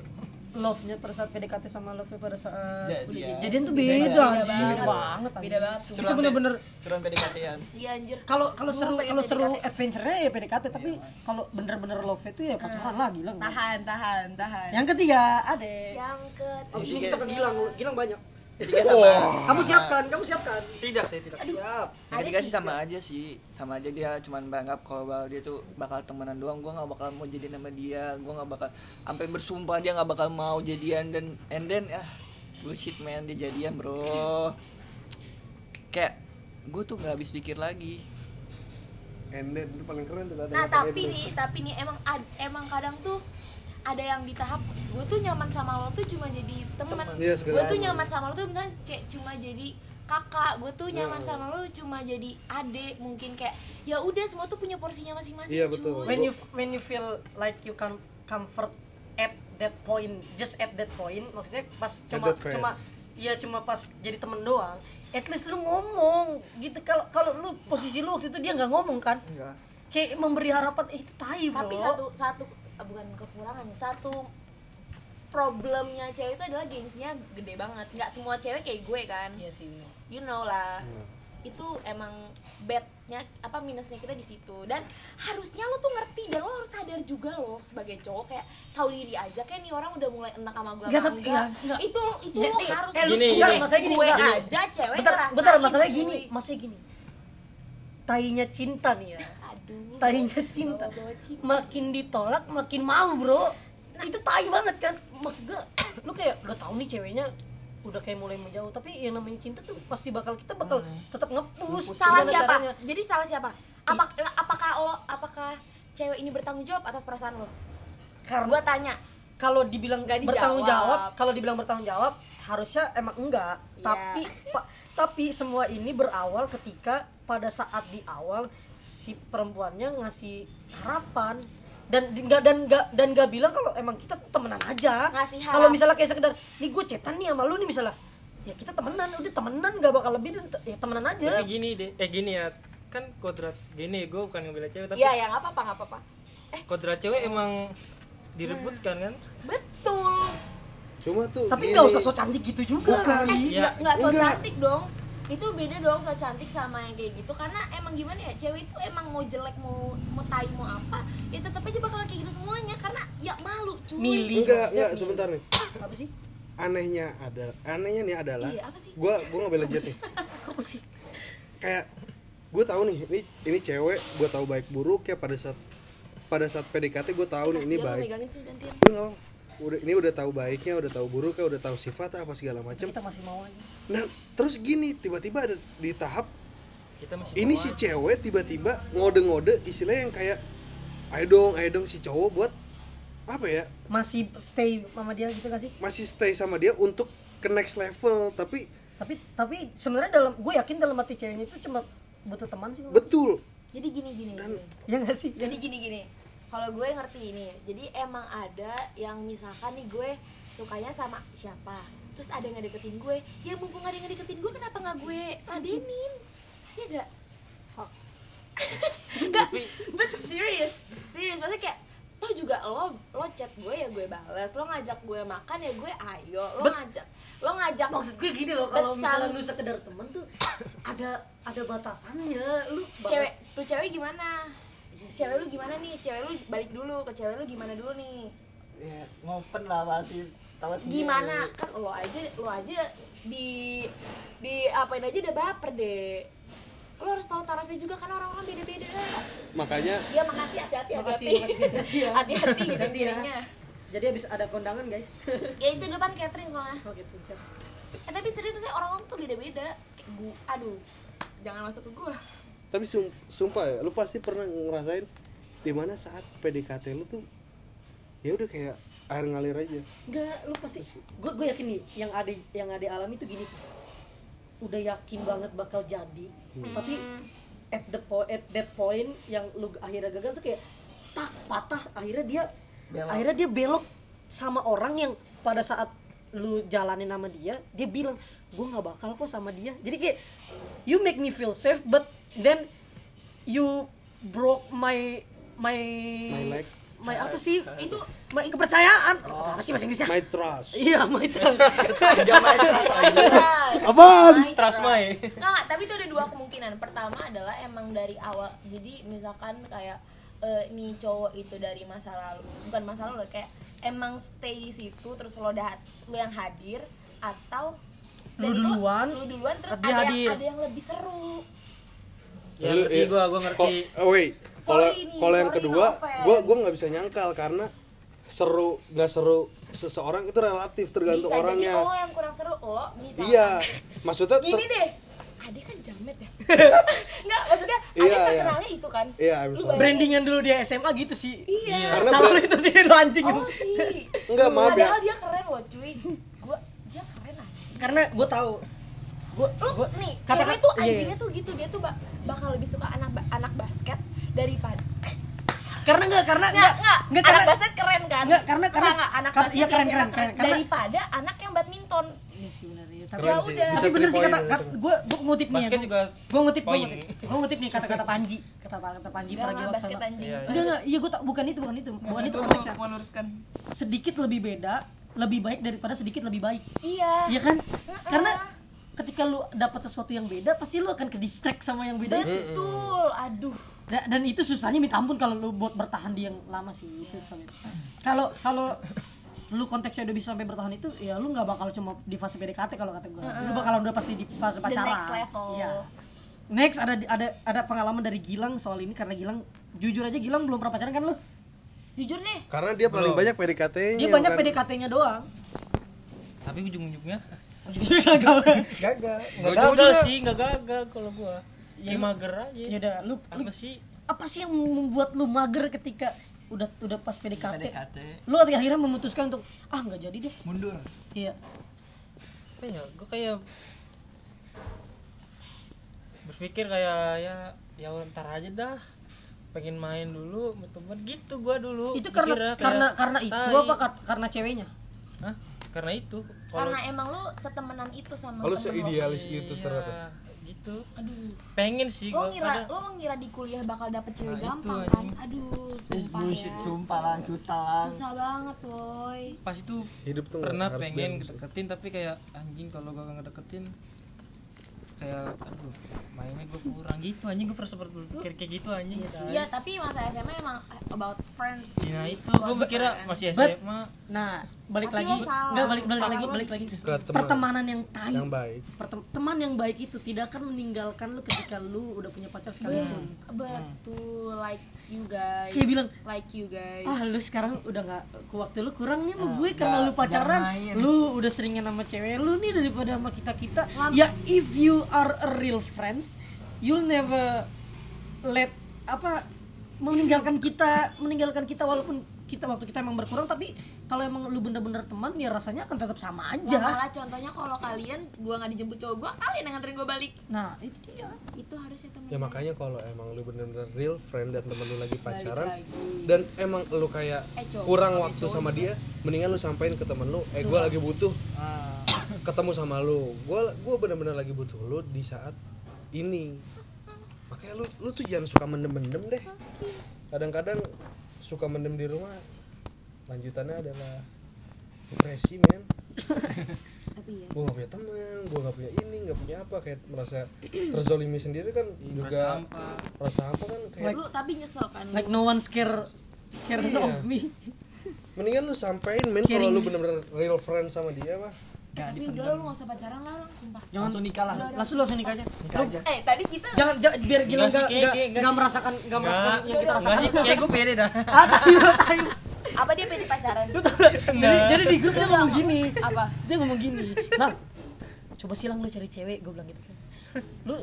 love-nya pada saat PDKT sama love-nya pada saat Jadian. jadian tuh Beda, beda, beda banget. beda banget beda banget Itu bener-bener seruan PDKT-an iya anjir. Kalau kalau seru kalau seru adventure-nya ya PDKT tapi kalau bener-bener love itu ya pacaran lagi lah. tahan tahan tahan. Yang ketiga, Ade. yang ke Abis ini kita ke Gilang, Gilang banyak. Ketiga sama Kamu siapkan, kamu siapkan. tidak saya tidak siap. yang ketiga sih sama aja sih. Sama aja dia cuman beranggap kalau dia tuh bakal temenan doang. Gue nggak bakal mau jadian sama dia. Gue nggak bakal sampai bersumpah dia nggak bakal mau jadian. Dan and then ah bullshit man. Dia jadian bro. Kayak gue tuh nggak habis pikir lagi. And then itu paling keren tuh nah tapi nih tapi nih emang ad- emang kadang tuh ada yang di tahap gue tuh nyaman sama lo tuh cuma jadi teman Temen. Iya, gue tuh nyaman sama lo tuh misalnya kayak cuma jadi kakak gue tuh nyaman Nah. sama lo cuma jadi adik mungkin kayak ya udah semua tuh punya porsinya masing-masing Iya, betul. cuy When you when you feel like you can comfort at that point, just at that point, maksudnya pas cuma cuma iya cuma pas jadi temen doang. At least lu ngomong gitu kalau kalau lu posisi lu waktu itu dia nggak ngomong kan? enggak Kayak memberi harapan eh itu tai bro. tapi satu satu eh, bukan kekurangannya satu problemnya cewek itu adalah gengsinya gede banget nggak semua cewek kayak gue kan Iya sih. you know lah itu emang badnya apa minusnya kita di situ dan harusnya lo tuh ngerti dan lo harus sadar juga lo sebagai cowok kayak tahu diri aja kayak nih orang udah mulai enak sama gue enggak ya, nggak. itu itu Ya, lo nih, harus eh, Gini, enggak, gini. gini gue enggak. aja cewek bentar bentar masalahnya gini masalahnya gini tainya cinta nih ya. Aduh. Tainya cinta. Makin ditolak makin mau bro. Itu tai banget kan. Maksud gue lu kayak udah tahu nih ceweknya udah kayak mulai menjauh tapi yang namanya cinta tuh pasti bakal kita bakal tetap ngepush salah siapa? caranya. jadi salah siapa? Apa apakah lo apakah cewek ini bertanggung jawab atas perasaan lo? Karena gue tanya kalau dibilang dijawab. bertanggung jawab. Kalau dibilang bertanggung jawab harusnya emang enggak. Iya. tapi pa- tapi semua ini berawal ketika pada saat di awal si perempuannya ngasih harapan. Dan nggak dan nggak dan nggak bilang kalau emang kita tuh temenan aja. Kalau misalnya kayak sekedar nih gue cetan nih sama lu nih misalnya. Ya kita temenan. Udah temenan nggak bakal lebih dan ya temenan aja. Tapi gini deh, eh gini ya, kan kodrat gini, gue bukan ngebela cewek tapi Iya ya nggak apa-apa nggak apa-apa. Kodrat cewek emang direbutkan kan? betul cuma tuh tapi nggak usah so cantik gitu juga Bukan. kali Ya. nggak so Enggak. cantik dong itu beda dong so cantik sama yang kayak gitu karena emang gimana ya cewek itu emang mau jelek mau mau tai mau apa ya tetap aja bakal kayak gitu semuanya karena ya malu cuy milih enggak enggak milih. sebentar nih apa sih anehnya ada anehnya nih adalah Iya, apa sih? gua gua nggak bela jet nih apa sih kayak gue tahu nih ini ini cewek gue tahu baik buruk ya pada saat pada saat PDKT gue tahu nih ini baik. sih udah ini udah tahu baiknya udah tahu buruknya udah tahu sifatnya apa segala macam kita masih mau aja nah terus gini tiba-tiba ada di tahap Kita masih ini si cewek tiba-tiba ngode-ngode istilahnya yang kayak ayo dong ayo dong si cowok buat apa ya? Masih stay sama dia gitu gak sih? Masih stay sama dia untuk ke next level tapi tapi tapi sebenarnya dalam gue yakin dalam hati ceweknya itu cuma butuh teman sih. Betul. Jadi gini gini, gini. ya nggak sih? Jadi gini gini kalau gue ngerti ini jadi emang ada yang misalkan nih gue sukanya sama siapa terus ada yang ngedeketin gue ya mumpung ada yang ngedeketin gue kenapa nggak gue ladenin? Ya gak Fuck. <laughs> Enggak, but serious serious. Maksudnya kayak toh juga lo lo chat gue ya gue balas lo ngajak gue makan ya gue ayo lo ngajak lo ngajak maksud gue gini loh kalau misalnya lu sekedar teman tuh ada ada batasannya lu balas- cewek tuh cewek gimana cewek lu gimana nih? Cewek lu balik dulu ke cewek lu gimana dulu nih? Ya ngopen lah pasti tahu sendiri. Gimana? Kan lo aja lo aja di di apain aja udah baper deh lo harus tahu tarafnya juga kan orang-orang beda-beda. Makanya ya makasih. Hati-hati Makasih, hati-hati. Makasih, hati-hati ya. hati-hati gitu Hati-hati ya. jadi habis ada kondangan guys. <laughs> Ya itu depan catering soalnya. Oke tuh siap. Eh, tapi serius orang-orang tuh beda-beda. Kayak gua aduh jangan masuk ke gua tapi sum- sumpah ya lu pasti pernah ngerasain di mana saat PDKT lu tuh ya udah kayak air ngalir aja. Enggak, lu pasti gue gue yakin nih yang ada yang ada alami tuh gini. Udah yakin banget bakal jadi. Tapi at the point at that point yang lu akhirnya gagal tuh kayak tak patah. Akhirnya dia Belok. akhirnya dia belok sama orang yang pada saat lu jalanin sama dia dia bilang gue nggak bakal kok sama dia. Jadi kayak you make me feel safe but then you broke my my My leg. my apa sih itu My kepercayaan apa sih bahasa Inggrisnya my trust iya my <laughs> trust dia main keras aja Apaan? My Trust my. Nggak, tapi itu ada dua kemungkinan. Pertama adalah emang dari awal. Jadi misalkan kayak eh, nih cowok itu dari masa lalu, bukan masa lalu kayak emang stay di situ terus lo dat lo yang hadir atau Lu duluan, lu duluan terus ada hadir. yang, ada yang lebih seru. Ya Lu- ngerti iya. gua, gua ngerti. Ko- oh, wait. Kalau kalau yang kedua no gua gua nggak bisa nyangkal karena seru nggak seru seseorang itu relatif tergantung Bisa orangnya. Jadi lo yang kurang seru lo misalkan iya maksudnya ter- gini deh. Ade kan jamet ya. <laughs> Enggak, maksudnya Ade Iya, iya. terkenalnya itu kan. Iya, brandingan dulu dia SMA gitu sih. Iya. Karena salah itu sih lu anjing. Oh sih. Enggak, maaf ya. Padahal dia keren loh cuy. Gua, dia keren aja. Karena gue tahu. Gue lu gue nih kata- cewek tuh iya. anjingnya tuh gitu. Dia tuh ba- bakal lebih suka anak anak basket daripada karena enggak karena nggak nggak enggak anak karena basket keren kan Nggak, karena- karena- Nggak, nggak, anak kar- basket iya, keren, keren, keren, keren. Karena- daripada anak yang badminton Iya sih benar ya tapi Ya udah. Tapi bener sih kata kata gitu. gue gue ngutip nih Basket juga gue ngutip gue poin. ngutip gue ngutip nih kata-kata <laughs> Panji kata kata Panji Enggak, enggak, Pragiwaksono basket anjing Iya, iya. enggak enggak iya gue tak bukan itu bukan itu bukan itu konteksnya mau luruskan sedikit lebih beda lebih baik daripada sedikit lebih baik iya Iya kan? Karena ketika lu dapat sesuatu yang beda pasti lu akan ke distract sama yang beda itu. betul aduh Da- dan itu susahnya minta ampun kalau lu buat bertahan di yang lama sih itu sulit. kalau kalau lu konteksnya udah bisa sampai bertahan itu ya lu nggak bakal cuma di fase PDKT kalau kata gue lu bakalan udah pasti di fase The pacaran next level. Iya. next ada ada ada pengalaman dari Gilang soal ini karena Gilang jujur aja Gilang belum pernah pacaran kan lu jujur nih Karena dia paling banyak PDKT-nya. dia banyak kan? PDKT-nya doang tapi ujung-ujungnya gagal. Gagal. Nggak Gua gagal sih nggak gagal kalau gua. Kayak mager aja. Ya udah lu, apa sih? apa sih yang membuat lu mager ketika udah udah pas PDKT, PDKT lu akhirnya memutuskan untuk ah nggak jadi deh. Mundur. Iya. Apa ya gue kayak berpikir kayak ya ya ntar aja dah. Pengen main dulu sama temen. Gitu gua dulu. Itu karena Mikirnya kayak, karena karena itu tai. apa kat- karena ceweknya? Hah? karena itu karena emang lu setemenan itu sama lu. seidealis itu iya, ternyata. gitu. Aduh. Pengen sih lo gua ngira kadang- lo ngira di kuliah bakal dapet cewek Nah, itu gampang kan? Anjing. aduh sumpah bullshit ya. sumpah lang susah lang susah banget boy pas itu Hidup tuh pernah pengen deketin tapi kayak anjing kalau gua nggak deketin kayak aduh mainnya gue kurang. Gitu anjing gue pernah sempat berpikir kayak gitu anjing. Iya tapi masa SMA emang about friends sih. Nah itu. Gue mikirnya masih But- SMA nah balik Tapi lagi. nggak balik balik lagi balik lagi. Ke teman. pertemanan yang tai. Yang baik. Pertem- teman yang baik itu tidak akan meninggalkan lu ketika lu udah punya pacar sekalipun. betul like you guys Kayak bilang, like you guys. Ah lu sekarang udah nggak waktu lu kurang nih sama gue karena nggak- lu pacaran lu udah seringin sama cewek lu nih daripada sama kita kita. Ya if you are a real friends you'll never let apa meninggalkan kita meninggalkan kita walaupun kita waktu kita emang berkurang tapi kalau emang lu bener-bener teman ya rasanya akan tetap sama Nah, aja malah contohnya kalau kalian gua nggak dijemput cowok gua kalian yang nganterin gua balik nah itu dia itu harusnya temen Ya makanya kalau emang lu bener-bener real friend dan temen lu lagi pacaran lagi. dan emang lu kayak Eh, cowok. kurang waktu sama dia, mendingan lu sampein ke temen lu, eh gua lagi butuh Ah. ketemu sama lu. Gua gua bener-bener lagi butuh lu di saat ini. Makanya lu lu tuh jangan suka mendem-mendem deh. Kadang-kadang suka mendem di rumah lanjutannya adalah depresi men. <laughs> Tapi ya gue gak punya teman gue gak punya ini gak punya apa. Kayak merasa terzolimi sendiri kan juga hampa. rasa apa kan kayak lu tapi nyesel kan? Like no one care care Iya. of me. Mendingan lu sampein men kalau lu bener-bener real friend sama dia mah. Eh, tapi udah lu nggak usah pacaran lah sumpah. Jangan. Langsung nikah lah. Langsung langsung nikah aja. Nikah aja. Eh tadi kita jangan, jangan biar gila nggak enggak merasakan nggak merasakan yang kita rasakan. Kayak gue pede dah. Ah tayu tayu apa dia pede pacaran? Lu tau nggak? jadi jadi di grup dia ngomong gini. Apa? Dia ngomong gini lang coba silang lu cari cewek gue bilang gitu kan. Lu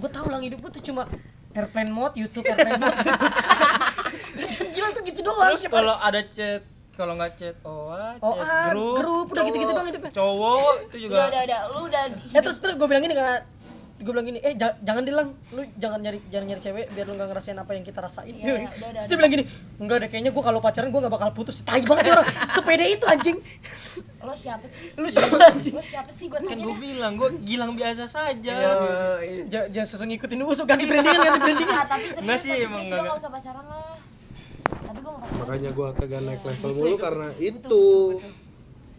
gue tau lang hidup lu tuh cuma airplane mode YouTube airplane mode. YouTube. <laughs> Gila tuh gitu doang terus siapa? kalau ada chat kalau nggak chat OA, Oh, chat ah, grup, grup, udah gitu-gitu doang hidupnya. Cowok itu juga. Udah udah udah lu udah ya terus terus gue bilang gini kan gue bilang gini eh ja- jangan dilang lu jangan nyari jangan nyari cewek biar lu gak ngerasain apa yang kita rasain. Iya, iya, udah, udah, terus dia bilang gini enggak deh kayaknya gue kalau pacaran gue gak bakal putus. Tai banget orang. Sepede itu anjing. Lo siapa sih? Lu siapa anjing? lo siapa sih? Gue kan gue bilang gue gilang biasa saja. Ja- jangan susah ngikutin lu usah ganti brandingan ganti brandingan. Ah, tapi serius Enggak sih, emang nggak. usah pacaran lah. Tapi gue mau makanya gue kagak naik level mulu karena itu.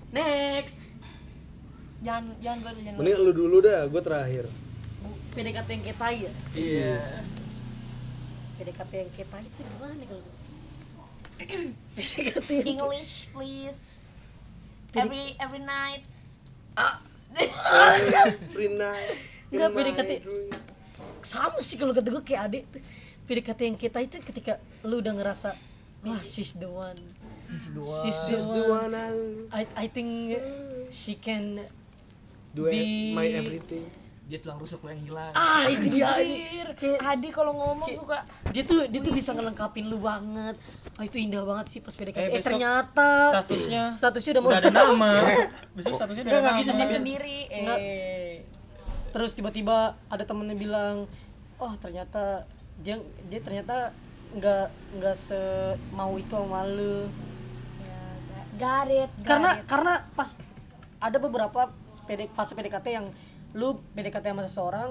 next jangan jangan gue jangan mending lu dulu dah gue terakhir PDKT yang kayak tai ya? Iya. PDKT yang kayak tai itu gimana kalau <coughs> PDKT yang English please. Every every night. <laughs> Free night. Enggak, PDKT. sama sih kalau kata gue kayak adik tuh. PDKT yang kita itu ketika lu udah ngerasa wah she's the one. She's the She's the one. one I'll I I think she can do Be- my everything dia tulang rusuk lo yang hilang. Ah itu dia. Kayak- Adi kalau ngomong suka. dia tuh dia tuh bisa ngelengkapin lu banget. Ah itu indah banget sih pas PDKT Eh, eh, ternyata statusnya statusnya udah mau udah ada nama. <laughs> Besok statusnya udah ada enggak gitu nama sih, sendiri eh. Terus tiba-tiba ada temennya bilang oh ternyata dia dia ternyata nggak nggak se mau itu sama lu. Ya, it got karena karena pas ada beberapa PD, fase PDKT yang lu PDKT sama seseorang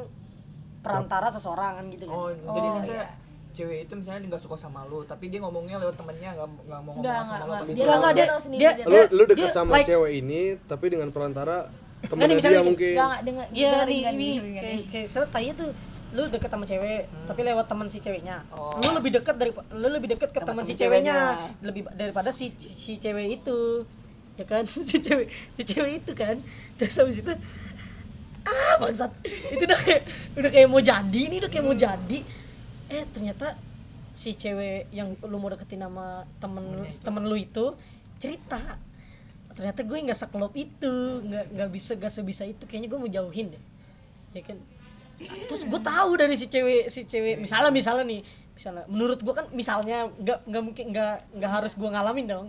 perantara seseorang kan gitu kan? Oh, Oh, jadi misalnya iya. cewek itu misalnya dia nggak suka sama lu tapi dia ngomongnya lewat temennya nggak nggak mau ngomong Enggak, sama enggak, lu Dia Enggak, enggak, dia dia- dia- dia lu lu deket dia sama like- cewek ini tapi dengan perantara temennya misalnya dia mungkin. Enggak enggak denger Iya dengerin, ini kayak kayak misalnya tai tuh lu deket sama cewek tapi lewat teman si ceweknya. Oh. lu lebih dekat dari lu lebih dekat ke teman si ceweknya ceweknya. lebih daripada si si cewek itu. Ya kan? <laughs> Si cewek si cewek itu kan? Terus habis itu ah bangsat. Itu udah kayak udah kayak mau jadi nih udah kayak mau jadi. Eh ternyata si cewek yang lu mau deketin sama temen temen lu itu cerita. Ternyata gue nggak sekelop itu nggak nggak bisa nggak sebisa itu. Kayaknya gue mau jauhin deh. Ya kan? Terus gue tahu dari si cewek si cewek misalnya misalnya nih misalnya menurut gue kan misalnya nggak nggak mungkin nggak nggak harus gue ngalamin dong.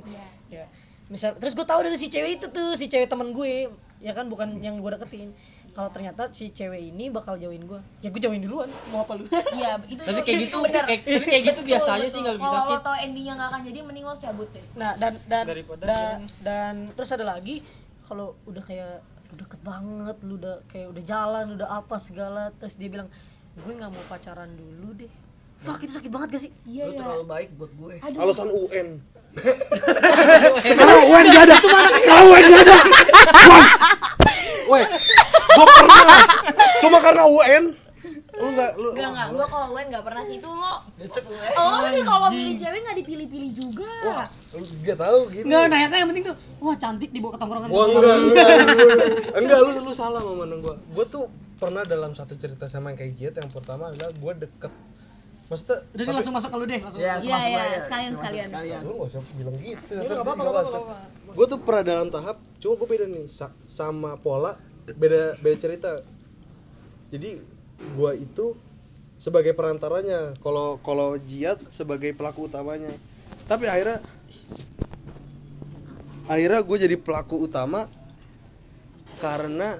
Ya. Misal terus gue tahu dari si cewek itu tuh si cewek teman gue. Ya kan bukan yang gue deketin kalau ternyata si cewek ini bakal jauhin gue ya gue jauhin duluan. Mau apa lu? <laughs> Iya, itu tapi kayak itu gitu bener. kayak, tapi kayak gitu biasa Betul, aja sih nggak lebih Kalau lo tau endingnya nggak akan jadi, mending lo cabut deh. nah dan dan Daripada dan, dan terus ada lagi kalau udah kayak lu deket banget lu udah kayak udah jalan udah apa segala terus dia bilang gue nggak mau pacaran dulu deh. Fuck itu sakit banget gak sih? Iya, Lu iya. terlalu baik buat gue. Aduh. alasan UN. <laughs> Sekarang UN gak ada. Sekarang UN gak ada. Woi, <laughs> gue pernah cuma karena UN lu nggak lu Enggak, enggak. Gua kalau UN enggak pernah sih itu lo. Lo sih kalau milih cewek enggak dipilih-pilih juga. wah lu dia tahu gini nggak nah yang penting tuh wah cantik dibawa ke tongkrongan Wah enggak, enggak, enggak, enggak, lu lu salah memandang gua. Gua tuh pernah dalam satu cerita sama yang kayak Jet yang pertama adalah gua deket Maksudnya udah deh, langsung masuk ke lu deh langsung Ya, Iya, masuk iya, aja. sekalian, Masuk sekalian. sekalian. lu gak usah bilang gitu Ya udah, tapi nggak apa-apa, nggak nggak. Gua tuh pernah dalam tahap cuma gua beda nih sa- sama pola beda beda cerita. Jadi gua itu sebagai perantaranya kalau kalau Jiat sebagai pelaku utamanya. Tapi akhirnya akhirnya gue jadi pelaku utama karena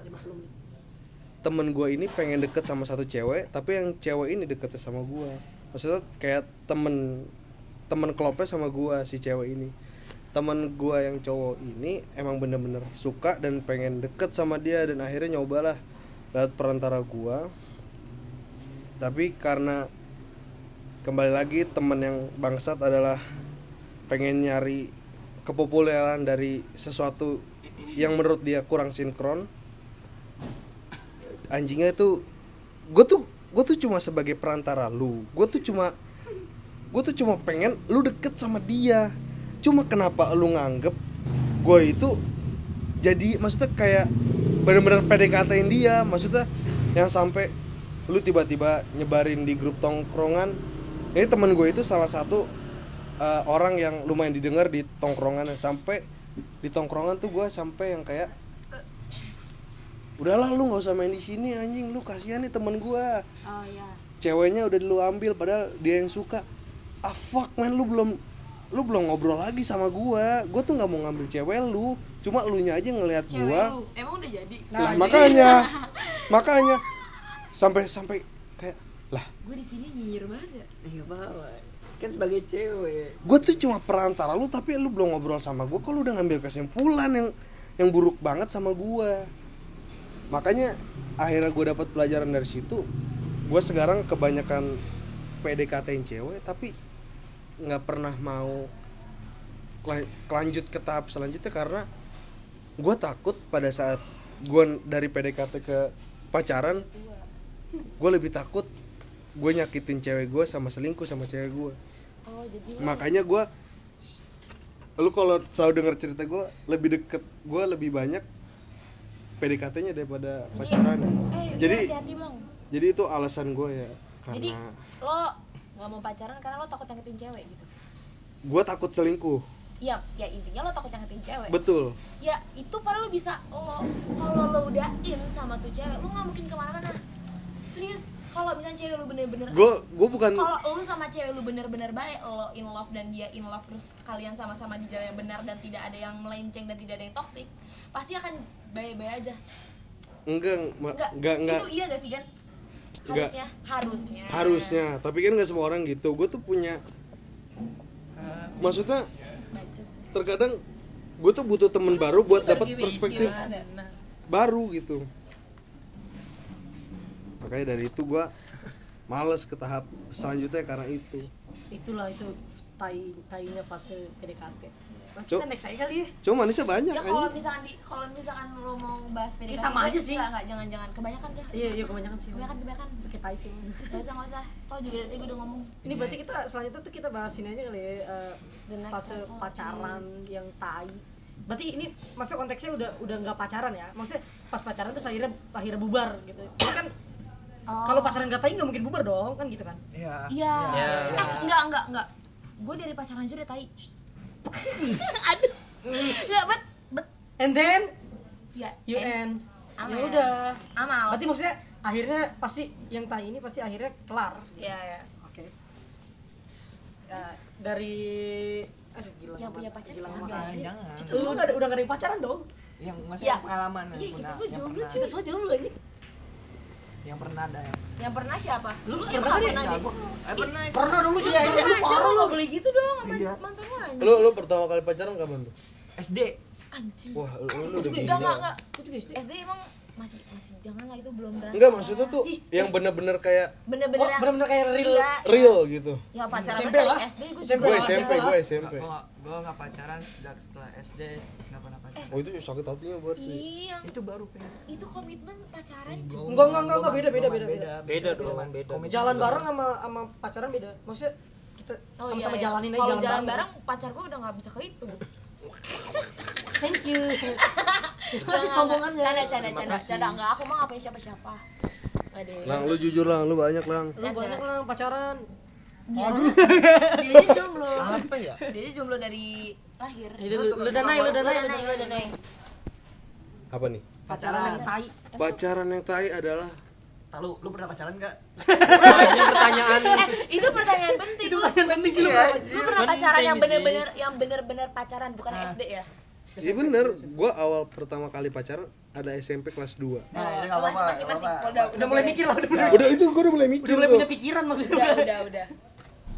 temen gue ini pengen deket sama satu cewek tapi yang cewek ini deketnya sama gue maksudnya kayak temen temen klopnya sama gue si cewek ini temen gue yang cowok ini emang bener-bener suka dan pengen deket sama dia dan akhirnya nyobalah lewat perantara gue tapi karena kembali lagi temen yang bangsat adalah pengen nyari kepopuleran dari sesuatu yang menurut dia kurang sinkron. Anjingnya itu gue tuh gue tuh cuma sebagai perantara lu. Gue tuh cuma gue tuh cuma pengen lu deket sama dia cuma kenapa lu nganggep gue itu jadi maksudnya kayak bener-bener PDKT-in dia maksudnya yang sampai lu tiba-tiba nyebarin di grup tongkrongan. Ini temen gue itu salah satu uh, orang yang lumayan didengar di tongkrongan. Sampai di tongkrongan tuh gue sampai yang kayak udahlah lu nggak usah main di sini anjing. Lu kasihan nih temen gue Oh iya. ceweknya udah lu ambil padahal dia yang suka. Ah fuck man lu belum lu belum ngobrol lagi sama gua. Gua tuh nggak mau ngambil cewek lu cuma lu nya aja ngelihat Cewek gua. lu emang udah jadi. lah makanya. <laughs> makanya sampai sampai kayak lah. Gue di sini nyinyir banget. Ya. Iya, apa Kan sebagai cewek. gue tuh cuma perantara lu tapi lu belum ngobrol sama gue kok lu udah ngambil kesimpulan yang yang buruk banget sama gue makanya akhirnya gue dapat pelajaran dari situ. Gue sekarang kebanyakan PDKT cewek tapi nggak pernah mau kelanjut ke tahap selanjutnya karena gue takut pada saat gue dari PDKT ke pacaran gue lebih takut gue nyakitin cewek gue sama selingkuh sama cewek gue Oh, jadi makanya gue lu kalau selalu denger cerita gue lebih deket gue lebih banyak PDKT-nya daripada pacaran eh, jadi jadi hati-hati, Bang. jadi itu alasan gue ya Jadi karena lo nggak mau pacaran karena lo takut nyakitin cewek gitu. gue takut selingkuh Iya, ya intinya lo takut nyakitin cewek. betul ya itu padahal lo bisa lo kalau lo udah in sama tuh cewek lo nggak mungkin ke mana-mana serius kalau misalnya cewek lo bener-bener gue gue bukan kalau lo sama cewek lo bener-bener baik lo in love dan dia in love terus kalian sama-sama di jalan yang benar dan tidak ada yang melenceng dan tidak ada yang toksik pasti akan baik-baik aja enggak enggak enggak enggak itu iya gak sih kan. Harusnya harusnya. Harusnya. Tapi kan nggak semua orang gitu. Gue tuh punya maksudnya terkadang gue tuh butuh temen baru buat dapat perspektif baru gitu. Makanya dari itu gue males ke tahap selanjutnya karena itu. Itulah itu tai tainya fase PDKT kita next aja kali ya. Cuma manisnya banyak ya kalau misalkan di kalau misalkan lo mau bahas PDKT Ya, sama aja enggak, sih. enggak, enggak, jangan jangan kebanyakan dah iya iya kebanyakan sih. Kebanyakan kebanyakan. Pakai tai sih nggak usah nggak usah. Kau juga dari tadi gue udah ngomong. Ini berarti kita selanjutnya tuh kita bahas ini aja kali ya eh, next fase level. pacaran yang tai. Berarti ini maksudnya konteksnya udah udah nggak pacaran ya? Maksudnya pas pacaran terus akhirnya akhirnya bubar gitu. Jadi kan Oh. kalau pacaran nggak tai nggak mungkin bubar dong kan gitu kan? Iya. iya. Ya. Eh, enggak enggak enggak gue dari pacaran aja udah tai. Shh. <laughs> aduh. Enggak bet bet. And then? Ya you eh, end. Ya udah. Amal berarti maksudnya akhirnya pasti yang tai ini pasti akhirnya kelar? Ya ya. Oke. Ya, dari aduh gila yang punya pacar gila. Jangan, jangan. kita semua udah gak ada pacaran dong? Yang masih Ya. pengalaman Iya, kita semua jomblo, kita semua jomblo aja Yang pernah ada yang yang pernah siapa Lu yang pernah pernah deh? Eh pernah pernah dulu juga ya pacar parah lu boleh gitu dong sama Iya. mantan lu anjing lu lu pertama kali pacaran kapan tuh SD. anjing wah lu, lu udah bisa enggak enggak Aku juga SD. SD emang masih masih jangan lah itu belum berasa enggak maksudnya tuh Ih, yang bener-bener kayak bener-bener Oh, bener-bener kayak real. iya, real gitu ya pacaran SMP lah. SD gue SMP gue lah, SMP gue SMP gua enggak pacaran sejak setelah SD enggak pernah pacaran. oh itu sakit hatinya buat nih iya Itu baru pengen. itu komitmen pacaran Enggak, enggak, enggak, enggak, beda, beda, beda, beda. Beda dong, beda. Jalan bareng sama sama pacaran beda. Maksudnya kita Oh, sama-sama iya, iya. jalanin aja kalau jalan, jalan bareng pacar gue udah nggak bisa kehitung Thank you. <laughs> Masih sombongannya. canda canda canda. canda enggak aku mah ngapain siapa siapa lang lu jujur lang. Lu banyak lang. Lu banyak lah pacaran. dia aja dia aja jomblo. Apa ya? dia aja jomblo dari lahir. Lu lu danai, lu danai, lu Danai, danai. danai. apa nih? Pacaran yang tai. pacaran yang tai adalah? Tahu lu pernah pacaran enggak? Ini pertanyaan. <laughs> eh itu pertanyaan penting. Itu kan penting sih lu. lu pernah pacaran yang bener-bener yang bener-bener pacaran bukan SD ya Iya bener, gue awal pertama kali pacaran ada SMP kelas 2 Nah, itu enggak Oh, apa-apa. masih masih masih udah Udah mulai mikir lah, udah mulai. Udah itu gue udah mulai mikir Udah mulai punya pikiran maksudnya. udah udah <laughs> udah.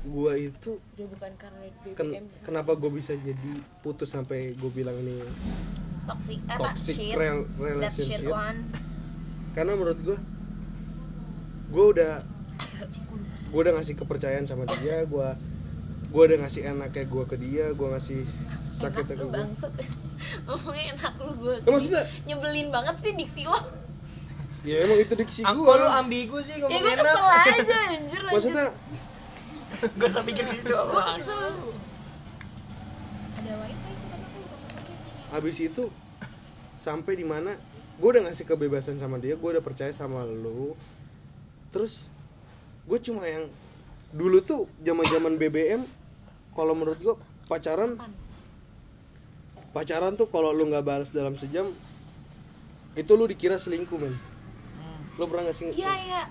Gue itu udah bukan karena ken- BBM kenapa gue bisa jadi putus sampai gue bilang ini toxic eh, toxic shit? rel- that shit relationship one karena menurut gue gue udah gue udah ngasih kepercayaan sama dia gue gue udah ngasih enaknya gue ke dia gue ngasih sakitnya enak ke gue ngomongnya enak lu gue Ya, maksudnya nyebelin banget sih diksi lo ya emang itu diksi Aku gue lu ambigu sih ya ngomong gue enak. kesel aja anjir maksudnya <laughs> Gak usah pikir di situ gue apa. ada wifi sih aku passwordnya. habis itu sampai di mana gue udah ngasih kebebasan sama dia gue udah percaya sama lu terus gue cuma yang dulu tuh zaman zaman BBM kalau menurut gue pacaran Pan. Pacaran tuh kalau lu nggak balas dalam sejam itu lu dikira selingkuh men. Lu pernah nggak sih? Iya iya.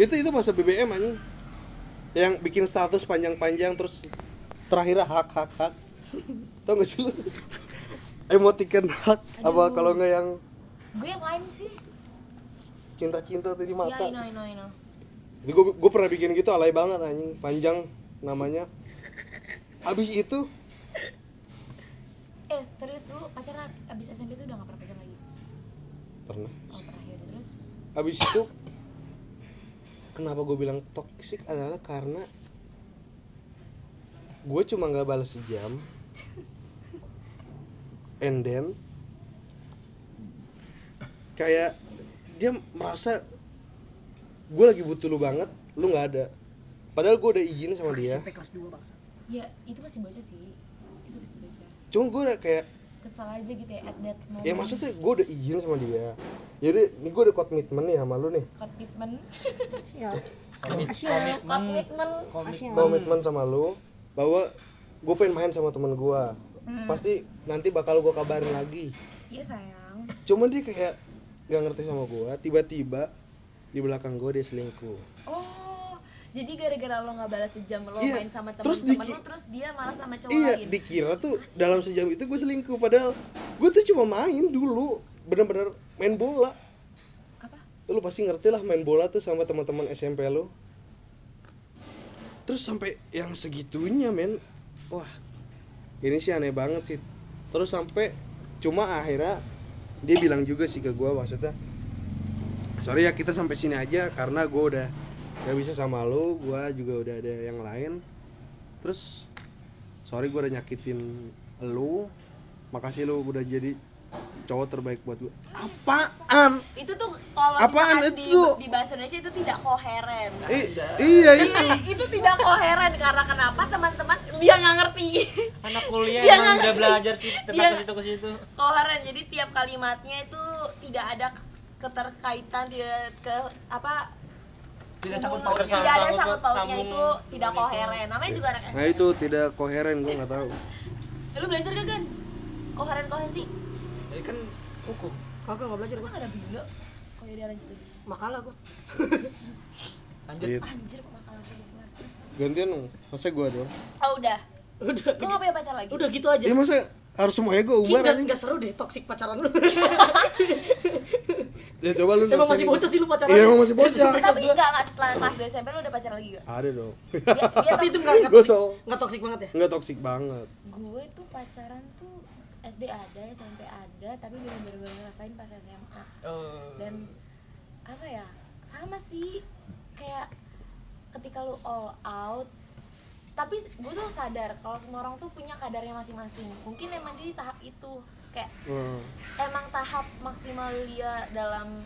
Itu itu masa BBM anjing. Yang bikin status panjang-panjang terus terakhir hak hak hak. <laughs> Tau gak sih lu? Emotikan hak apa Aduh. kalau nggak yang gue yang lain sih. cinta-cinta tuh di iya mata Jadi gue gue pernah bikin gitu alay banget anjing. Panjang namanya. Habis itu eh serius lu pacaran abis SMP tuh udah gak pernah pacaran lagi? Pernah. Oh pernah ya terus? Habis itu kenapa gue bilang toxic adalah karena gue cuma nggak balas sejam <laughs> and then kayak dia merasa gue lagi butuh lu banget lu nggak ada. Padahal gue udah izin sama dia. SMP kelas 2 bangsa. ya itu masih bocah sih cuma gue udah kayak kesel aja gitu ya at that moment. Ya maksudnya gue udah izin sama dia. Jadi nih gue udah komitmen nih sama lu nih. Komitmen <laughs> Ya. Komitmen. komitmen komitmen sama lu bahwa gue pengen main sama temen gue pasti nanti bakal gue kabarin lagi. Iya sayang. Cuman dia kayak gak ngerti sama gue tiba-tiba di belakang gue dia selingkuh. Oh jadi gara-gara lo nggak balas sejam lo Iya, main sama terus temen-temen diki- lo terus dia malah sama cowok iya lain. dikira tuh dalam sejam itu gue selingkuh padahal gue tuh cuma main dulu bener-bener main bola. Apa? Lu pasti ngerti lah main bola tuh sama teman-teman SMP lu. Terus sampai yang segitunya men. Wah ini sih aneh banget sih. Terus sampai cuma akhirnya dia bilang juga sih ke gua maksudnya sorry ya kita sampai sini aja karena gua udah gak bisa sama lu gua juga udah ada yang lain. Terus sorry gua udah nyakitin lu. Makasih lu udah jadi cowok terbaik buat gue apaan? Itu tuh kalau Apaan misalkan di, itu? di bahasa Indonesia itu tidak koheren. I- iya itu Iya, itu tidak koheren karena kenapa teman-teman? Dia nggak ngerti. Anak kuliah Dia emang nggak udah belajar sih tentang Dia- ke situ ke situ. Koheren jadi tiap kalimatnya itu tidak ada keterkaitan tidak ke apa Tidak sangkut pautnya. tidak ada Sangkut pautnya itu tidak koheren. Namanya juga anak nah itu tidak koheren gue nggak tahu. Eh, lu belajar gak kan koheren kohesi? Ini kan hukum. kagak nggak belajar masa gua. gak ada oh ya dia lanjut makalah gua. <laughs> Lanjut. Anjir kok makalah gue gantian dong. Masa gue doang? Oh udah. Udah lu gak punya pacar lagi? Udah gitu aja. Ya masa harus semuanya gue umbar nggak nggak seru deh toxic pacaran lu <laughs> ya coba lu emang masih rasain. bocah sih lu pacaran? Iya emang masih bocah. Tapi enggak enggak setelah kelas 2 SMP lu udah pacar lagi gak? ada dong. <laughs> Tapi itu toxic. nggak nggak gue toxic so nggak toxic banget ya? Nggak toksik banget. Gue tuh pacaran tuh SD ada SMP ada tapi bener-bener ngerasain pas SMA Oh. dan apa ya sama sih. Kayak ketika lu all out tapi gue tuh sadar kalau semua orang tuh punya kadarnya masing-masing. Mungkin emang dia di tahap itu kayak Hmm. emang tahap maksimal dia dalam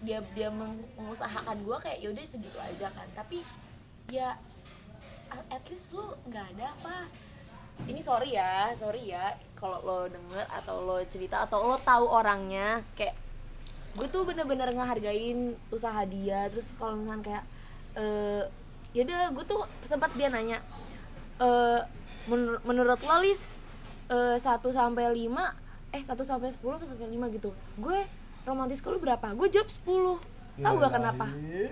dia dia meng- mengusahakan gue kayak yaudah segitu aja kan. Tapi ya at least lu nggak ada apa. Ini sorry ya sorry ya kalau lo denger atau lo cerita atau lo tahu orangnya kayak gue tuh bener-bener ngehargain usaha dia. Terus kalau misalnya kayak eh yaudah gue tuh sempat dia nanya eh menur- menurut lo Lis eh, 1 sampai 5 eh 1 sampai 10 atau sampai 5 gitu. Gue romantis ke lu berapa? Gue jawab 10 tahu gak kenapa?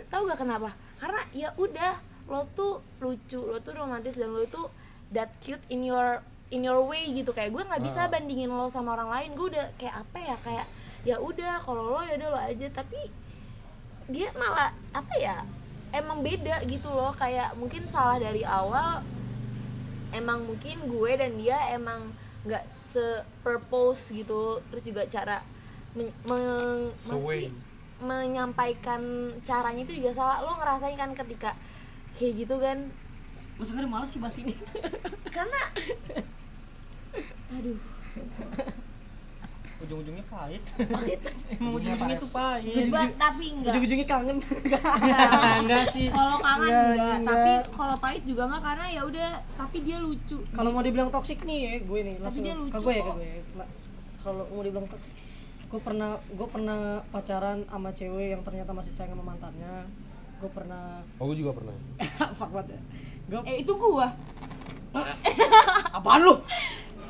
Tahu gak kenapa? Karena ya udah lo tuh lucu lo tuh romantis dan lo tuh that cute in your in your way gitu. Kayak gue nggak bisa bandingin lo sama orang lain. Gue udah kayak apa ya? Kayak ya udah kalau lo ya udah lo aja. Tapi dia malah apa ya? Emang beda gitu loh kayak mungkin salah dari awal emang mungkin gue dan dia emang nggak se purpose gitu. Terus juga cara men- meng- Seway. masih menyampaikan caranya itu juga salah. Lo ngerasain kan ketika kayak gitu kan? Gue sebenarnya males sih bahas ini. Karena <laughs> aduh ujung-ujungnya pahit. Emang <laughs> ujung-ujungnya tuh pahit. Ba- tapi enggak. Ujung-ujungnya kangen. <laughs> Enggak sih. Kalau kangen Enggak, enggak. enggak. tapi kalau pahit juga enggak karena ya udah tapi dia lucu. Kalau mau dibilang toxic nih ya gue nih langsung dia ke lucu gue ya ke gue ya. Kalau mau dibilang toxic gue pernah gue pernah pacaran sama cewek yang ternyata masih sayang sama mantannya. Gue pernah oh gue juga pernah. <laughs> Fuck banget ya. Gue eh itu gua. Apaan lu?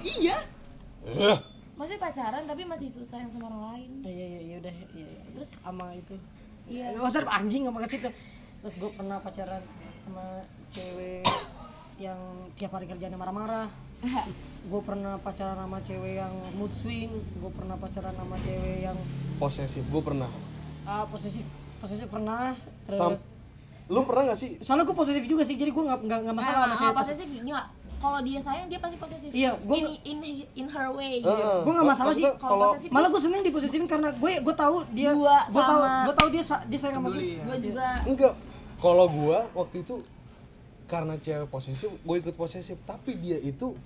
Iya masih pacaran tapi masih susah yang sama orang lain. Iya iya iya udah iya, iya. Terus? sama itu. Iya. Gak usah anjing gak makasih tuh Terus gue pernah pacaran sama cewek yang tiap hari kerjanya marah-marah. <laughs> Gue pernah pacaran sama cewek yang mood swing. Gue pernah pacaran sama cewek yang posesif gue pernah. Ah, posesif Posesif pernah. Sam Terus lu pernah gak sih? Soalnya gue posesif juga sih Jadi gue gak, gak, gak masalah sama Ah, cewek posesif posesif. enggak kalau dia sayang dia pasti posesif Iya, gua in, in in her way Heeh. Gua nggak masalah sih. Kalau Malah gue seneng diposesifin karena gue gue tahu dia Gua gue tahu gue tahu dia dia sayang sama gue. Ya. gue juga enggak kalau gua waktu itu karena cewek posesif gue ikut posesif tapi dia itu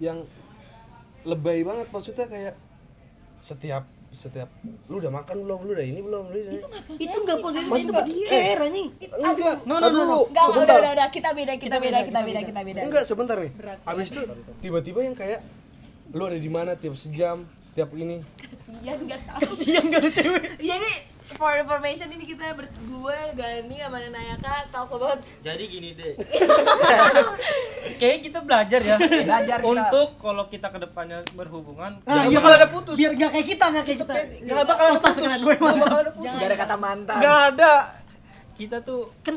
yang lebay banget maksudnya kayak setiap setiap lu udah makan belum? Lu udah ini belum? Lu udah ini. Itu enggak posesif, Maksud itu nggak? care anjing. enggak. No, no, no, no. udah udah udah. Kita beda kita, Kita beda, beda, kita beda kita beda. Enggak sebentar nih. Habis itu tiba-tiba yang kayak lu ada di mana tiap sejam tiap ini? Iya enggak tahu. Kasihan gak ada cewek. jadi for information ini kita berdua Gani sama Nayaka talk about jadi gini deh <laughs> kayaknya kita belajar ya Belajar kita. untuk kalau kita ke depannya berhubungan Nah, iya bakal ada putus Biar gak kayak kita, gak kayak kita. nggak bakal putus kalian, gue nggak mantap. bakal ada putus Gak ada kata mantan. nggak ada kita tuh Kan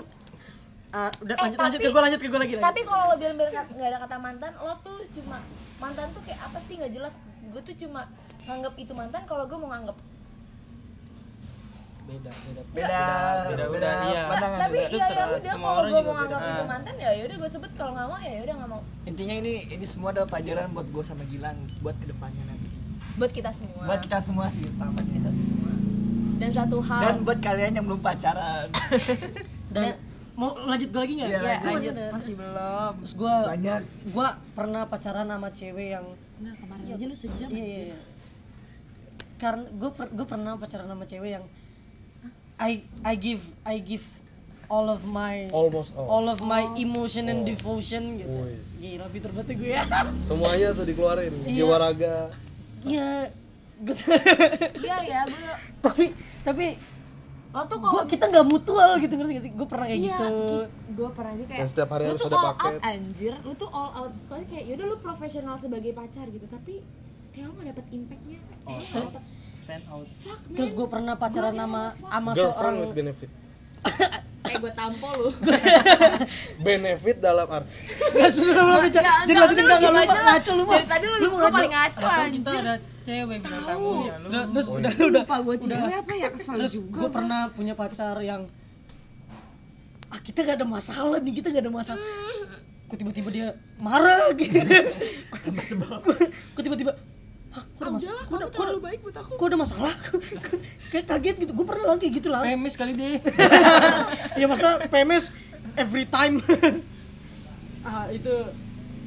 ah, udah Eh, lanjut lanjut ke tapi- gue lanjut ke gue lagi. lanjut. tapi kalau lo bilang bilang nggak ada kata mantan lo tuh cuma mantan tuh kayak apa sih nggak jelas gue tuh cuma nganggap itu mantan kalau gue mau nganggap beda beda Beda, beda, beda iya. pandangan tapi. Itu iya ya serah, udah semua kalau gue juga mau nganggap beda. itu mantan ya yaudah gue sebut kalau nggak mau ya yaudah nggak mau Intinya ini ini semua adalah pelajaran buat gue sama Gilang buat ke depannya nanti. buat kita semua Buat kita semua sih utamanya. kita semua dan satu hal Dan buat kalian yang belum pacaran. <laughs> dan mau lanjut gue lagi nggak Iya, ya Gua lanjut ada. masih belum terus gue Banyak. gue pernah pacaran sama cewek yang enggak kemarin aja lu sejam iya iya iya. karena gue gue pernah pacaran sama cewek yang I I give I give all of my Almost all. all of my emotion and devotion gitu Wih. gila pinter banget gue ya <laughs> Semuanya tuh dikeluarin. Iya. Jiwa raga. iya gue iya ya gue tapi tapi lo tuh kalau kita nggak mutual gitu ngerti gak sih gue pernah kayak iya gitu gue pernah aja kayak Dan setiap hari lu harus tuh ada all paket. out anjir lu tuh all out kayak yaudah lu profesional sebagai pacar gitu tapi kayak lu gak dapet impactnya kayak Oh, lu all out. Stand out. Fuck man. Terus gue pernah pacaran sama sama Girlfriend seorang with benefit. <laughs> kayak gue tampo lu. <laughs> Benefit dalam arti. Gak sudah lu Nggak, jadi lanjutin lu ngaco lu mah. Dari tadi lu, lu lu ngaco. paling ngaco kita ada cewek lu Udah, terus udah udah lupa gue cewek apa ya? Kesel terus juga gue pernah punya pacar yang ah kita gak ada masalah nih kita gak ada masalah. Kok tiba-tiba dia marah gitu? Kok tiba-tiba Hah, kok ada masalah? Kok kok ada, baik buat aku kok ada masalah? <laughs> Kayak kaget gitu. Gue pernah lagi gitu lah. PMS kali deh <laughs> ya masa PMS every time. <laughs> ah itu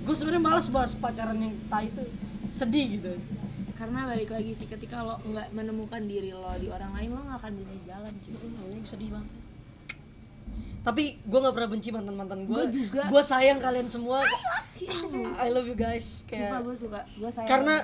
gue sebenarnya malas bahas pacaran yang tai itu sedih gitu. karena balik lagi sih ketika lo nggak menemukan diri lo di orang lain lo nggak akan bisa jalan cuy Oh, sedih banget. Tapi gue nggak pernah benci mantan mantan gue. Gua juga. Gue sayang kalian semua. I love you guys. sumpah Kayak gue suka gue sayang karena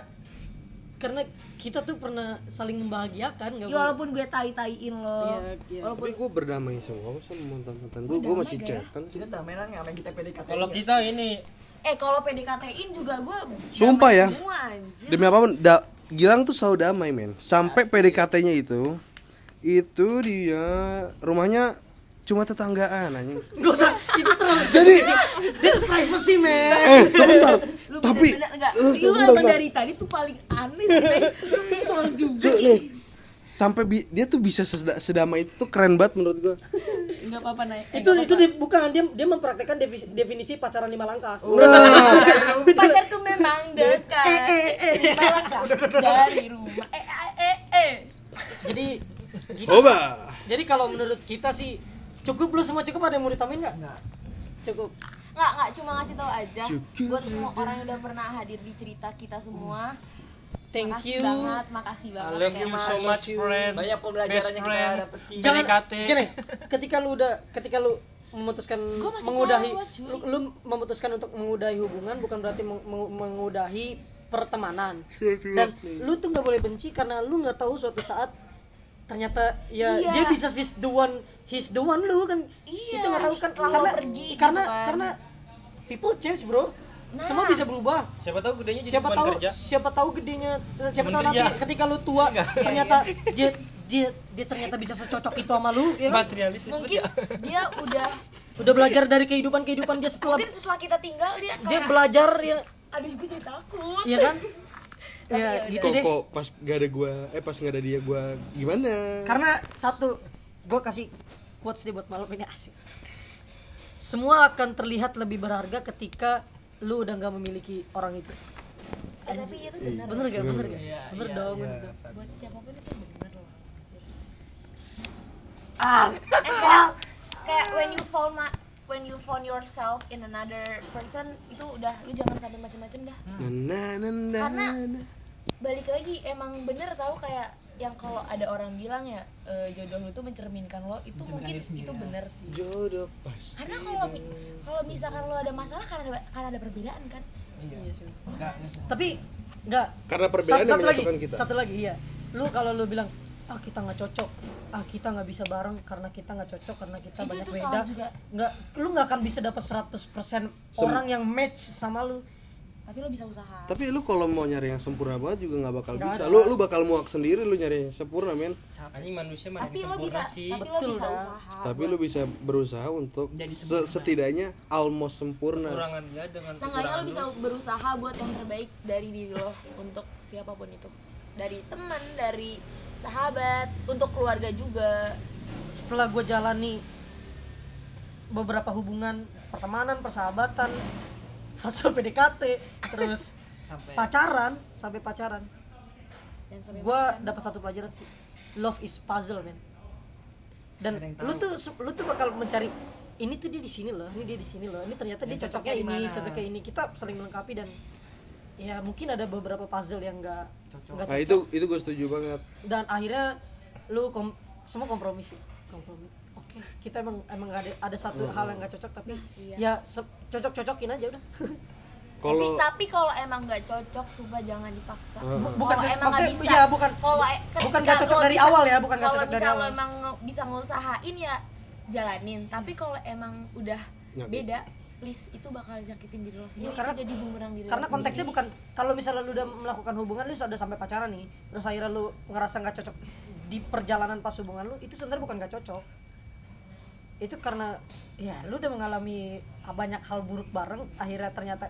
karena kita tuh pernah saling membahagiakan nggak ya, walaupun gue tai taiin lo Iya, iya. walaupun Tapi gue berdamai semua sama mantan mantan gue. Gue masih damai, chatan sih. Kita damai lah ngapain kita PDKT. kalau kita ini eh kalau PDKT-in juga gue Sumpah ya. semua anjir Demi apa pun, da- Gilang tuh selalu damai men. Sampai PDKT-nya itu, itu dia rumahnya cuma tetanggaan anjing. Gak usah itu terlalu Jadi, dia tuh privacy man. eh sebentar. lu Tapi, enggak eh, sebentar, sebentar. dari tadi tuh paling aneh sih lu kesel juga Cuk, nih. Sampai bi- dia tuh bisa sedamai itu tuh keren banget menurut gua. nggak apa-apa naik eh, itu itu dia, bukan dia dia mempraktekkan definisi, definisi pacaran lima langkah. <laughs> pacarku memang dekat lima langkah dari rumah eh eh eh, eh. Jadi gitu. Oba. Jadi kalau menurut kita sih cukup lu semua cukup ada yang mau ditambahin nggak? Nggak. Cukup. nggak nggak cuma ngasih tahu aja Cukup. buat semua orang yang udah pernah hadir di cerita kita semua Thank makasih you. banget makasih I banget love kayak you so much friend Banyak pembelajaran yang kita dapetin. Jangan gini, ketika lu udah ketika lu memutuskan mengudahi lu, lu memutuskan untuk mengudahi hubungan bukan berarti meng- meng- mengudahi pertemanan dan lu tuh nggak boleh benci karena lu nggak tahu suatu saat ternyata ya Iya. dia bisa he's the one he's the one lu kan? Iya, itu nggak tahu kan? karena pergi gitu karena kan. karena people change bro. Nah. semua bisa berubah. Siapa tahu gedenya jadi siapa teman tahu kerja. siapa tahu gedenya siapa tahu nanti ketika lu tua Enggak. ternyata dia dia dia ternyata bisa secocok itu sama lu. Ya materialistis mungkin dia udah udah belajar dari kehidupan kehidupan dia setelah mungkin setelah kita tinggal dia dia kayak belajar ya. Aduh gue jadi takut. Ya kan ya ya gitu Kok, deh. Kok pas gak ada gua, eh pas gak ada dia gua gimana? karena satu gue kasih quotes nih buat malam ini asik. Semua akan terlihat lebih berharga ketika lu udah nggak memiliki orang itu. Eh, tapi itu benar bener. Gak bener gak Iya, bener iya, dong. iya. gitu. buat siapa pun itu benar loh. Ah. And kayak kayak when you found ma- when you found yourself in another person itu udah lu jangan sampai macem-macem dah. Nah, nah, nah, Karena nah. Balik lagi emang bener tahu kayak yang kalau ada orang bilang ya eh, jodoh lu tuh mencerminkan lo itu mungkin itu bener sih. Jodoh pasti. karena kalau mi- kalau misalkan lo ada masalah karena ada karena ada perbedaan kan? Iya. Enggak, enggak sih. tapi nggak Karena perbedaan satu, yang satu lagi kita. satu lagi iya. Lu kalau lu bilang ah kita nggak cocok. Ah kita nggak bisa bareng karena kita nggak cocok karena kita Itu- banyak itu beda. nggak lu nggak akan bisa dapat 100% orang yang match sama lu tapi lo bisa usaha Tapi lu kalau mau nyari yang sempurna banget juga nggak bakal Nggak bisa. ada. Lu lu bakal muak sendiri lu nyari yang sempurna, men. anjing manusia mana tapi yang lo bisa sih tapi lo Betul, bisa dah. usaha Tapi lu bisa berusaha untuk Jadi se- setidaknya almost sempurna. kekurangan dia dengan Seenggaknya lo bisa berusaha buat yang terbaik dari diri lo untuk siapa pun itu dari teman dari sahabat untuk keluarga juga setelah gue jalani beberapa hubungan pertemanan persahabatan fase PDKT terus <laughs> Sampai pacaran sampai pacaran. Dan sampai gue dapat satu pelajaran sih. Love is puzzle man dan lu tuh lu tuh bakal mencari ini tuh dia di sini loh ini dia di sini loh ini ternyata dia cocoknya cocoknya ini cocoknya ini. Kita saling melengkapi dan ya mungkin ada beberapa puzzle yang enggak Cocok. enggak nah itu itu gue setuju banget. Dan akhirnya lu kom- semua kompromi sih. Kompromi. Oke kita emang emang ada ada satu hal yang nggak cocok tapi iya. ya cocok cocokin aja udah <laughs> kalau tapi, tapi kalau emang nggak cocok sumpah jangan dipaksa Bu- Kalau bukan emang maksudnya nggak bisa iya, bukan kalau e- bukan ketika nggak cocok dari bisa- awal ya, bukan nggak kalau cocok dari bisa lo awal. emang nge- bisa ngusahain ya jalanin tapi kalau emang udah Nyakit. beda please itu bakal nyakitin diri lo sendiri Iya, karena- itu jadi bumerang diri lo karena konteksnya sendiri. bukan kalau misalnya lu udah melakukan hubungan lu sudah sampai pacaran nih terus akhirnya lu ngerasa nggak cocok di perjalanan pas hubungan lu itu sebenarnya bukan nggak cocok itu karena ya lu udah mengalami banyak hal buruk bareng akhirnya ternyata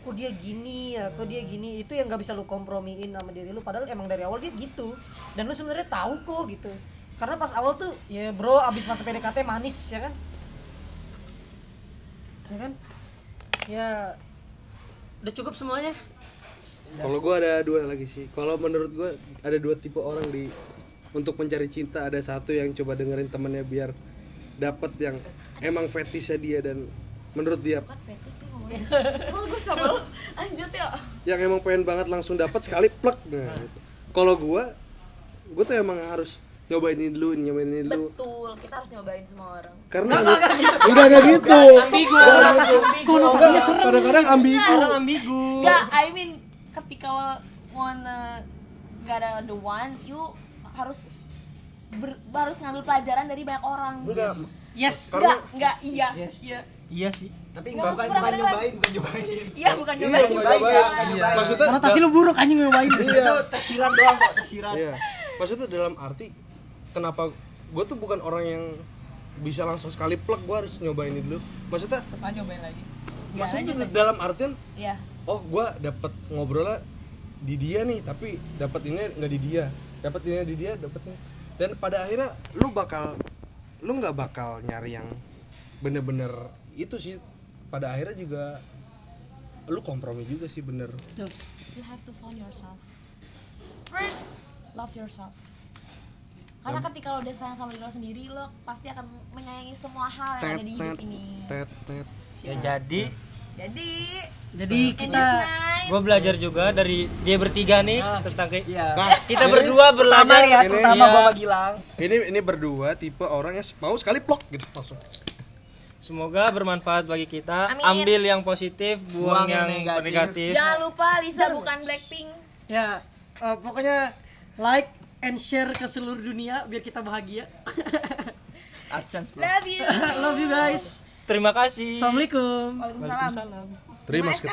kok dia gini ya kok dia gini? Itu yang nggak bisa lu kompromiin sama diri lu padahal emang dari awal dia gitu. Dan lu sebenarnya tahu kok gitu. Karena pas awal tuh ya bro abis masa PDKT manis ya kan? Ya kan? Ya udah cukup semuanya? Kalau gue ada dua lagi sih. Kalau menurut gue ada dua tipe orang di untuk mencari cinta. Ada satu yang coba dengerin temennya biar dapat yang emang fetishnya dia dan menurut dia gue sama lo lanjut yang emang pengen banget langsung dapat sekali plek. Nah, gitu. Kalau gue, gue tuh emang harus nyobain ini dulu, nyobain ini dulu. betul kita harus nyobain semua orang. Karena enggak enggak gitu. ambigu. Konotasinya serem. Kadang-kadang ambigu. orang ambigu. Enggak, I mean ketika lo wanna gotta the one, you harus ber, harus ngambil pelajaran dari banyak orang. Enggak. yes Enggak, enggak, iya. Yes. Iya. iya sih Tapi Nggak, bukan bukan kedengeran. nyobain, bukan nyobain. Iya, bukan iya, nyobain. bukan nyobain. Iya. Maksudnya konotasi lu buruk anjing nyobain Iya. Itu tesiran doang kok, tesiran. Iya. Maksudnya dalam arti kenapa gue tuh bukan orang yang bisa langsung sekali plek gue harus nyobain ini dulu. Maksudnya Coba nyobain lagi. Iya, maksudnya lanjut, dalam artian Iya. oh gue dapet ngobrolnya di dia nih tapi dapat ini nggak di dia dapat ini di dia dapat ini dan pada akhirnya lu bakal lu nggak bakal nyari yang bener-bener itu sih pada akhirnya juga lu kompromi juga sih bener You have to find yourself. First, love yourself. Karena ketika lo udah sayang sama diri lo sendiri, lo pasti akan menyayangi semua hal yang tet ada di tet hidup ini. tet tet ya jadi Jadi, jadi in kita gue belajar juga dari dia bertiga nih tentang kayak Iya. nah kita berdua Pertama belajar ya, ini- terutama iya. gua bagi Gilang. ini ini berdua tipe orang yang mau sekali plok gitu langsung semoga bermanfaat bagi kita Amin. ambil yang positif buang, Buang yang yang, negatif. negatif, jangan lupa Lisa bukan Blackpink. ya eh, pokoknya like and share ke seluruh dunia biar kita bahagia <laughs> AdSense. Love you. <laughs> love you guys terima kasih assalamualaikum Waalaikumsalam. Terima kasih.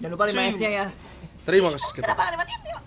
Jangan lupa 5 S-nya ya. terima kasih Kenapa nggak dimatiin? Yuk.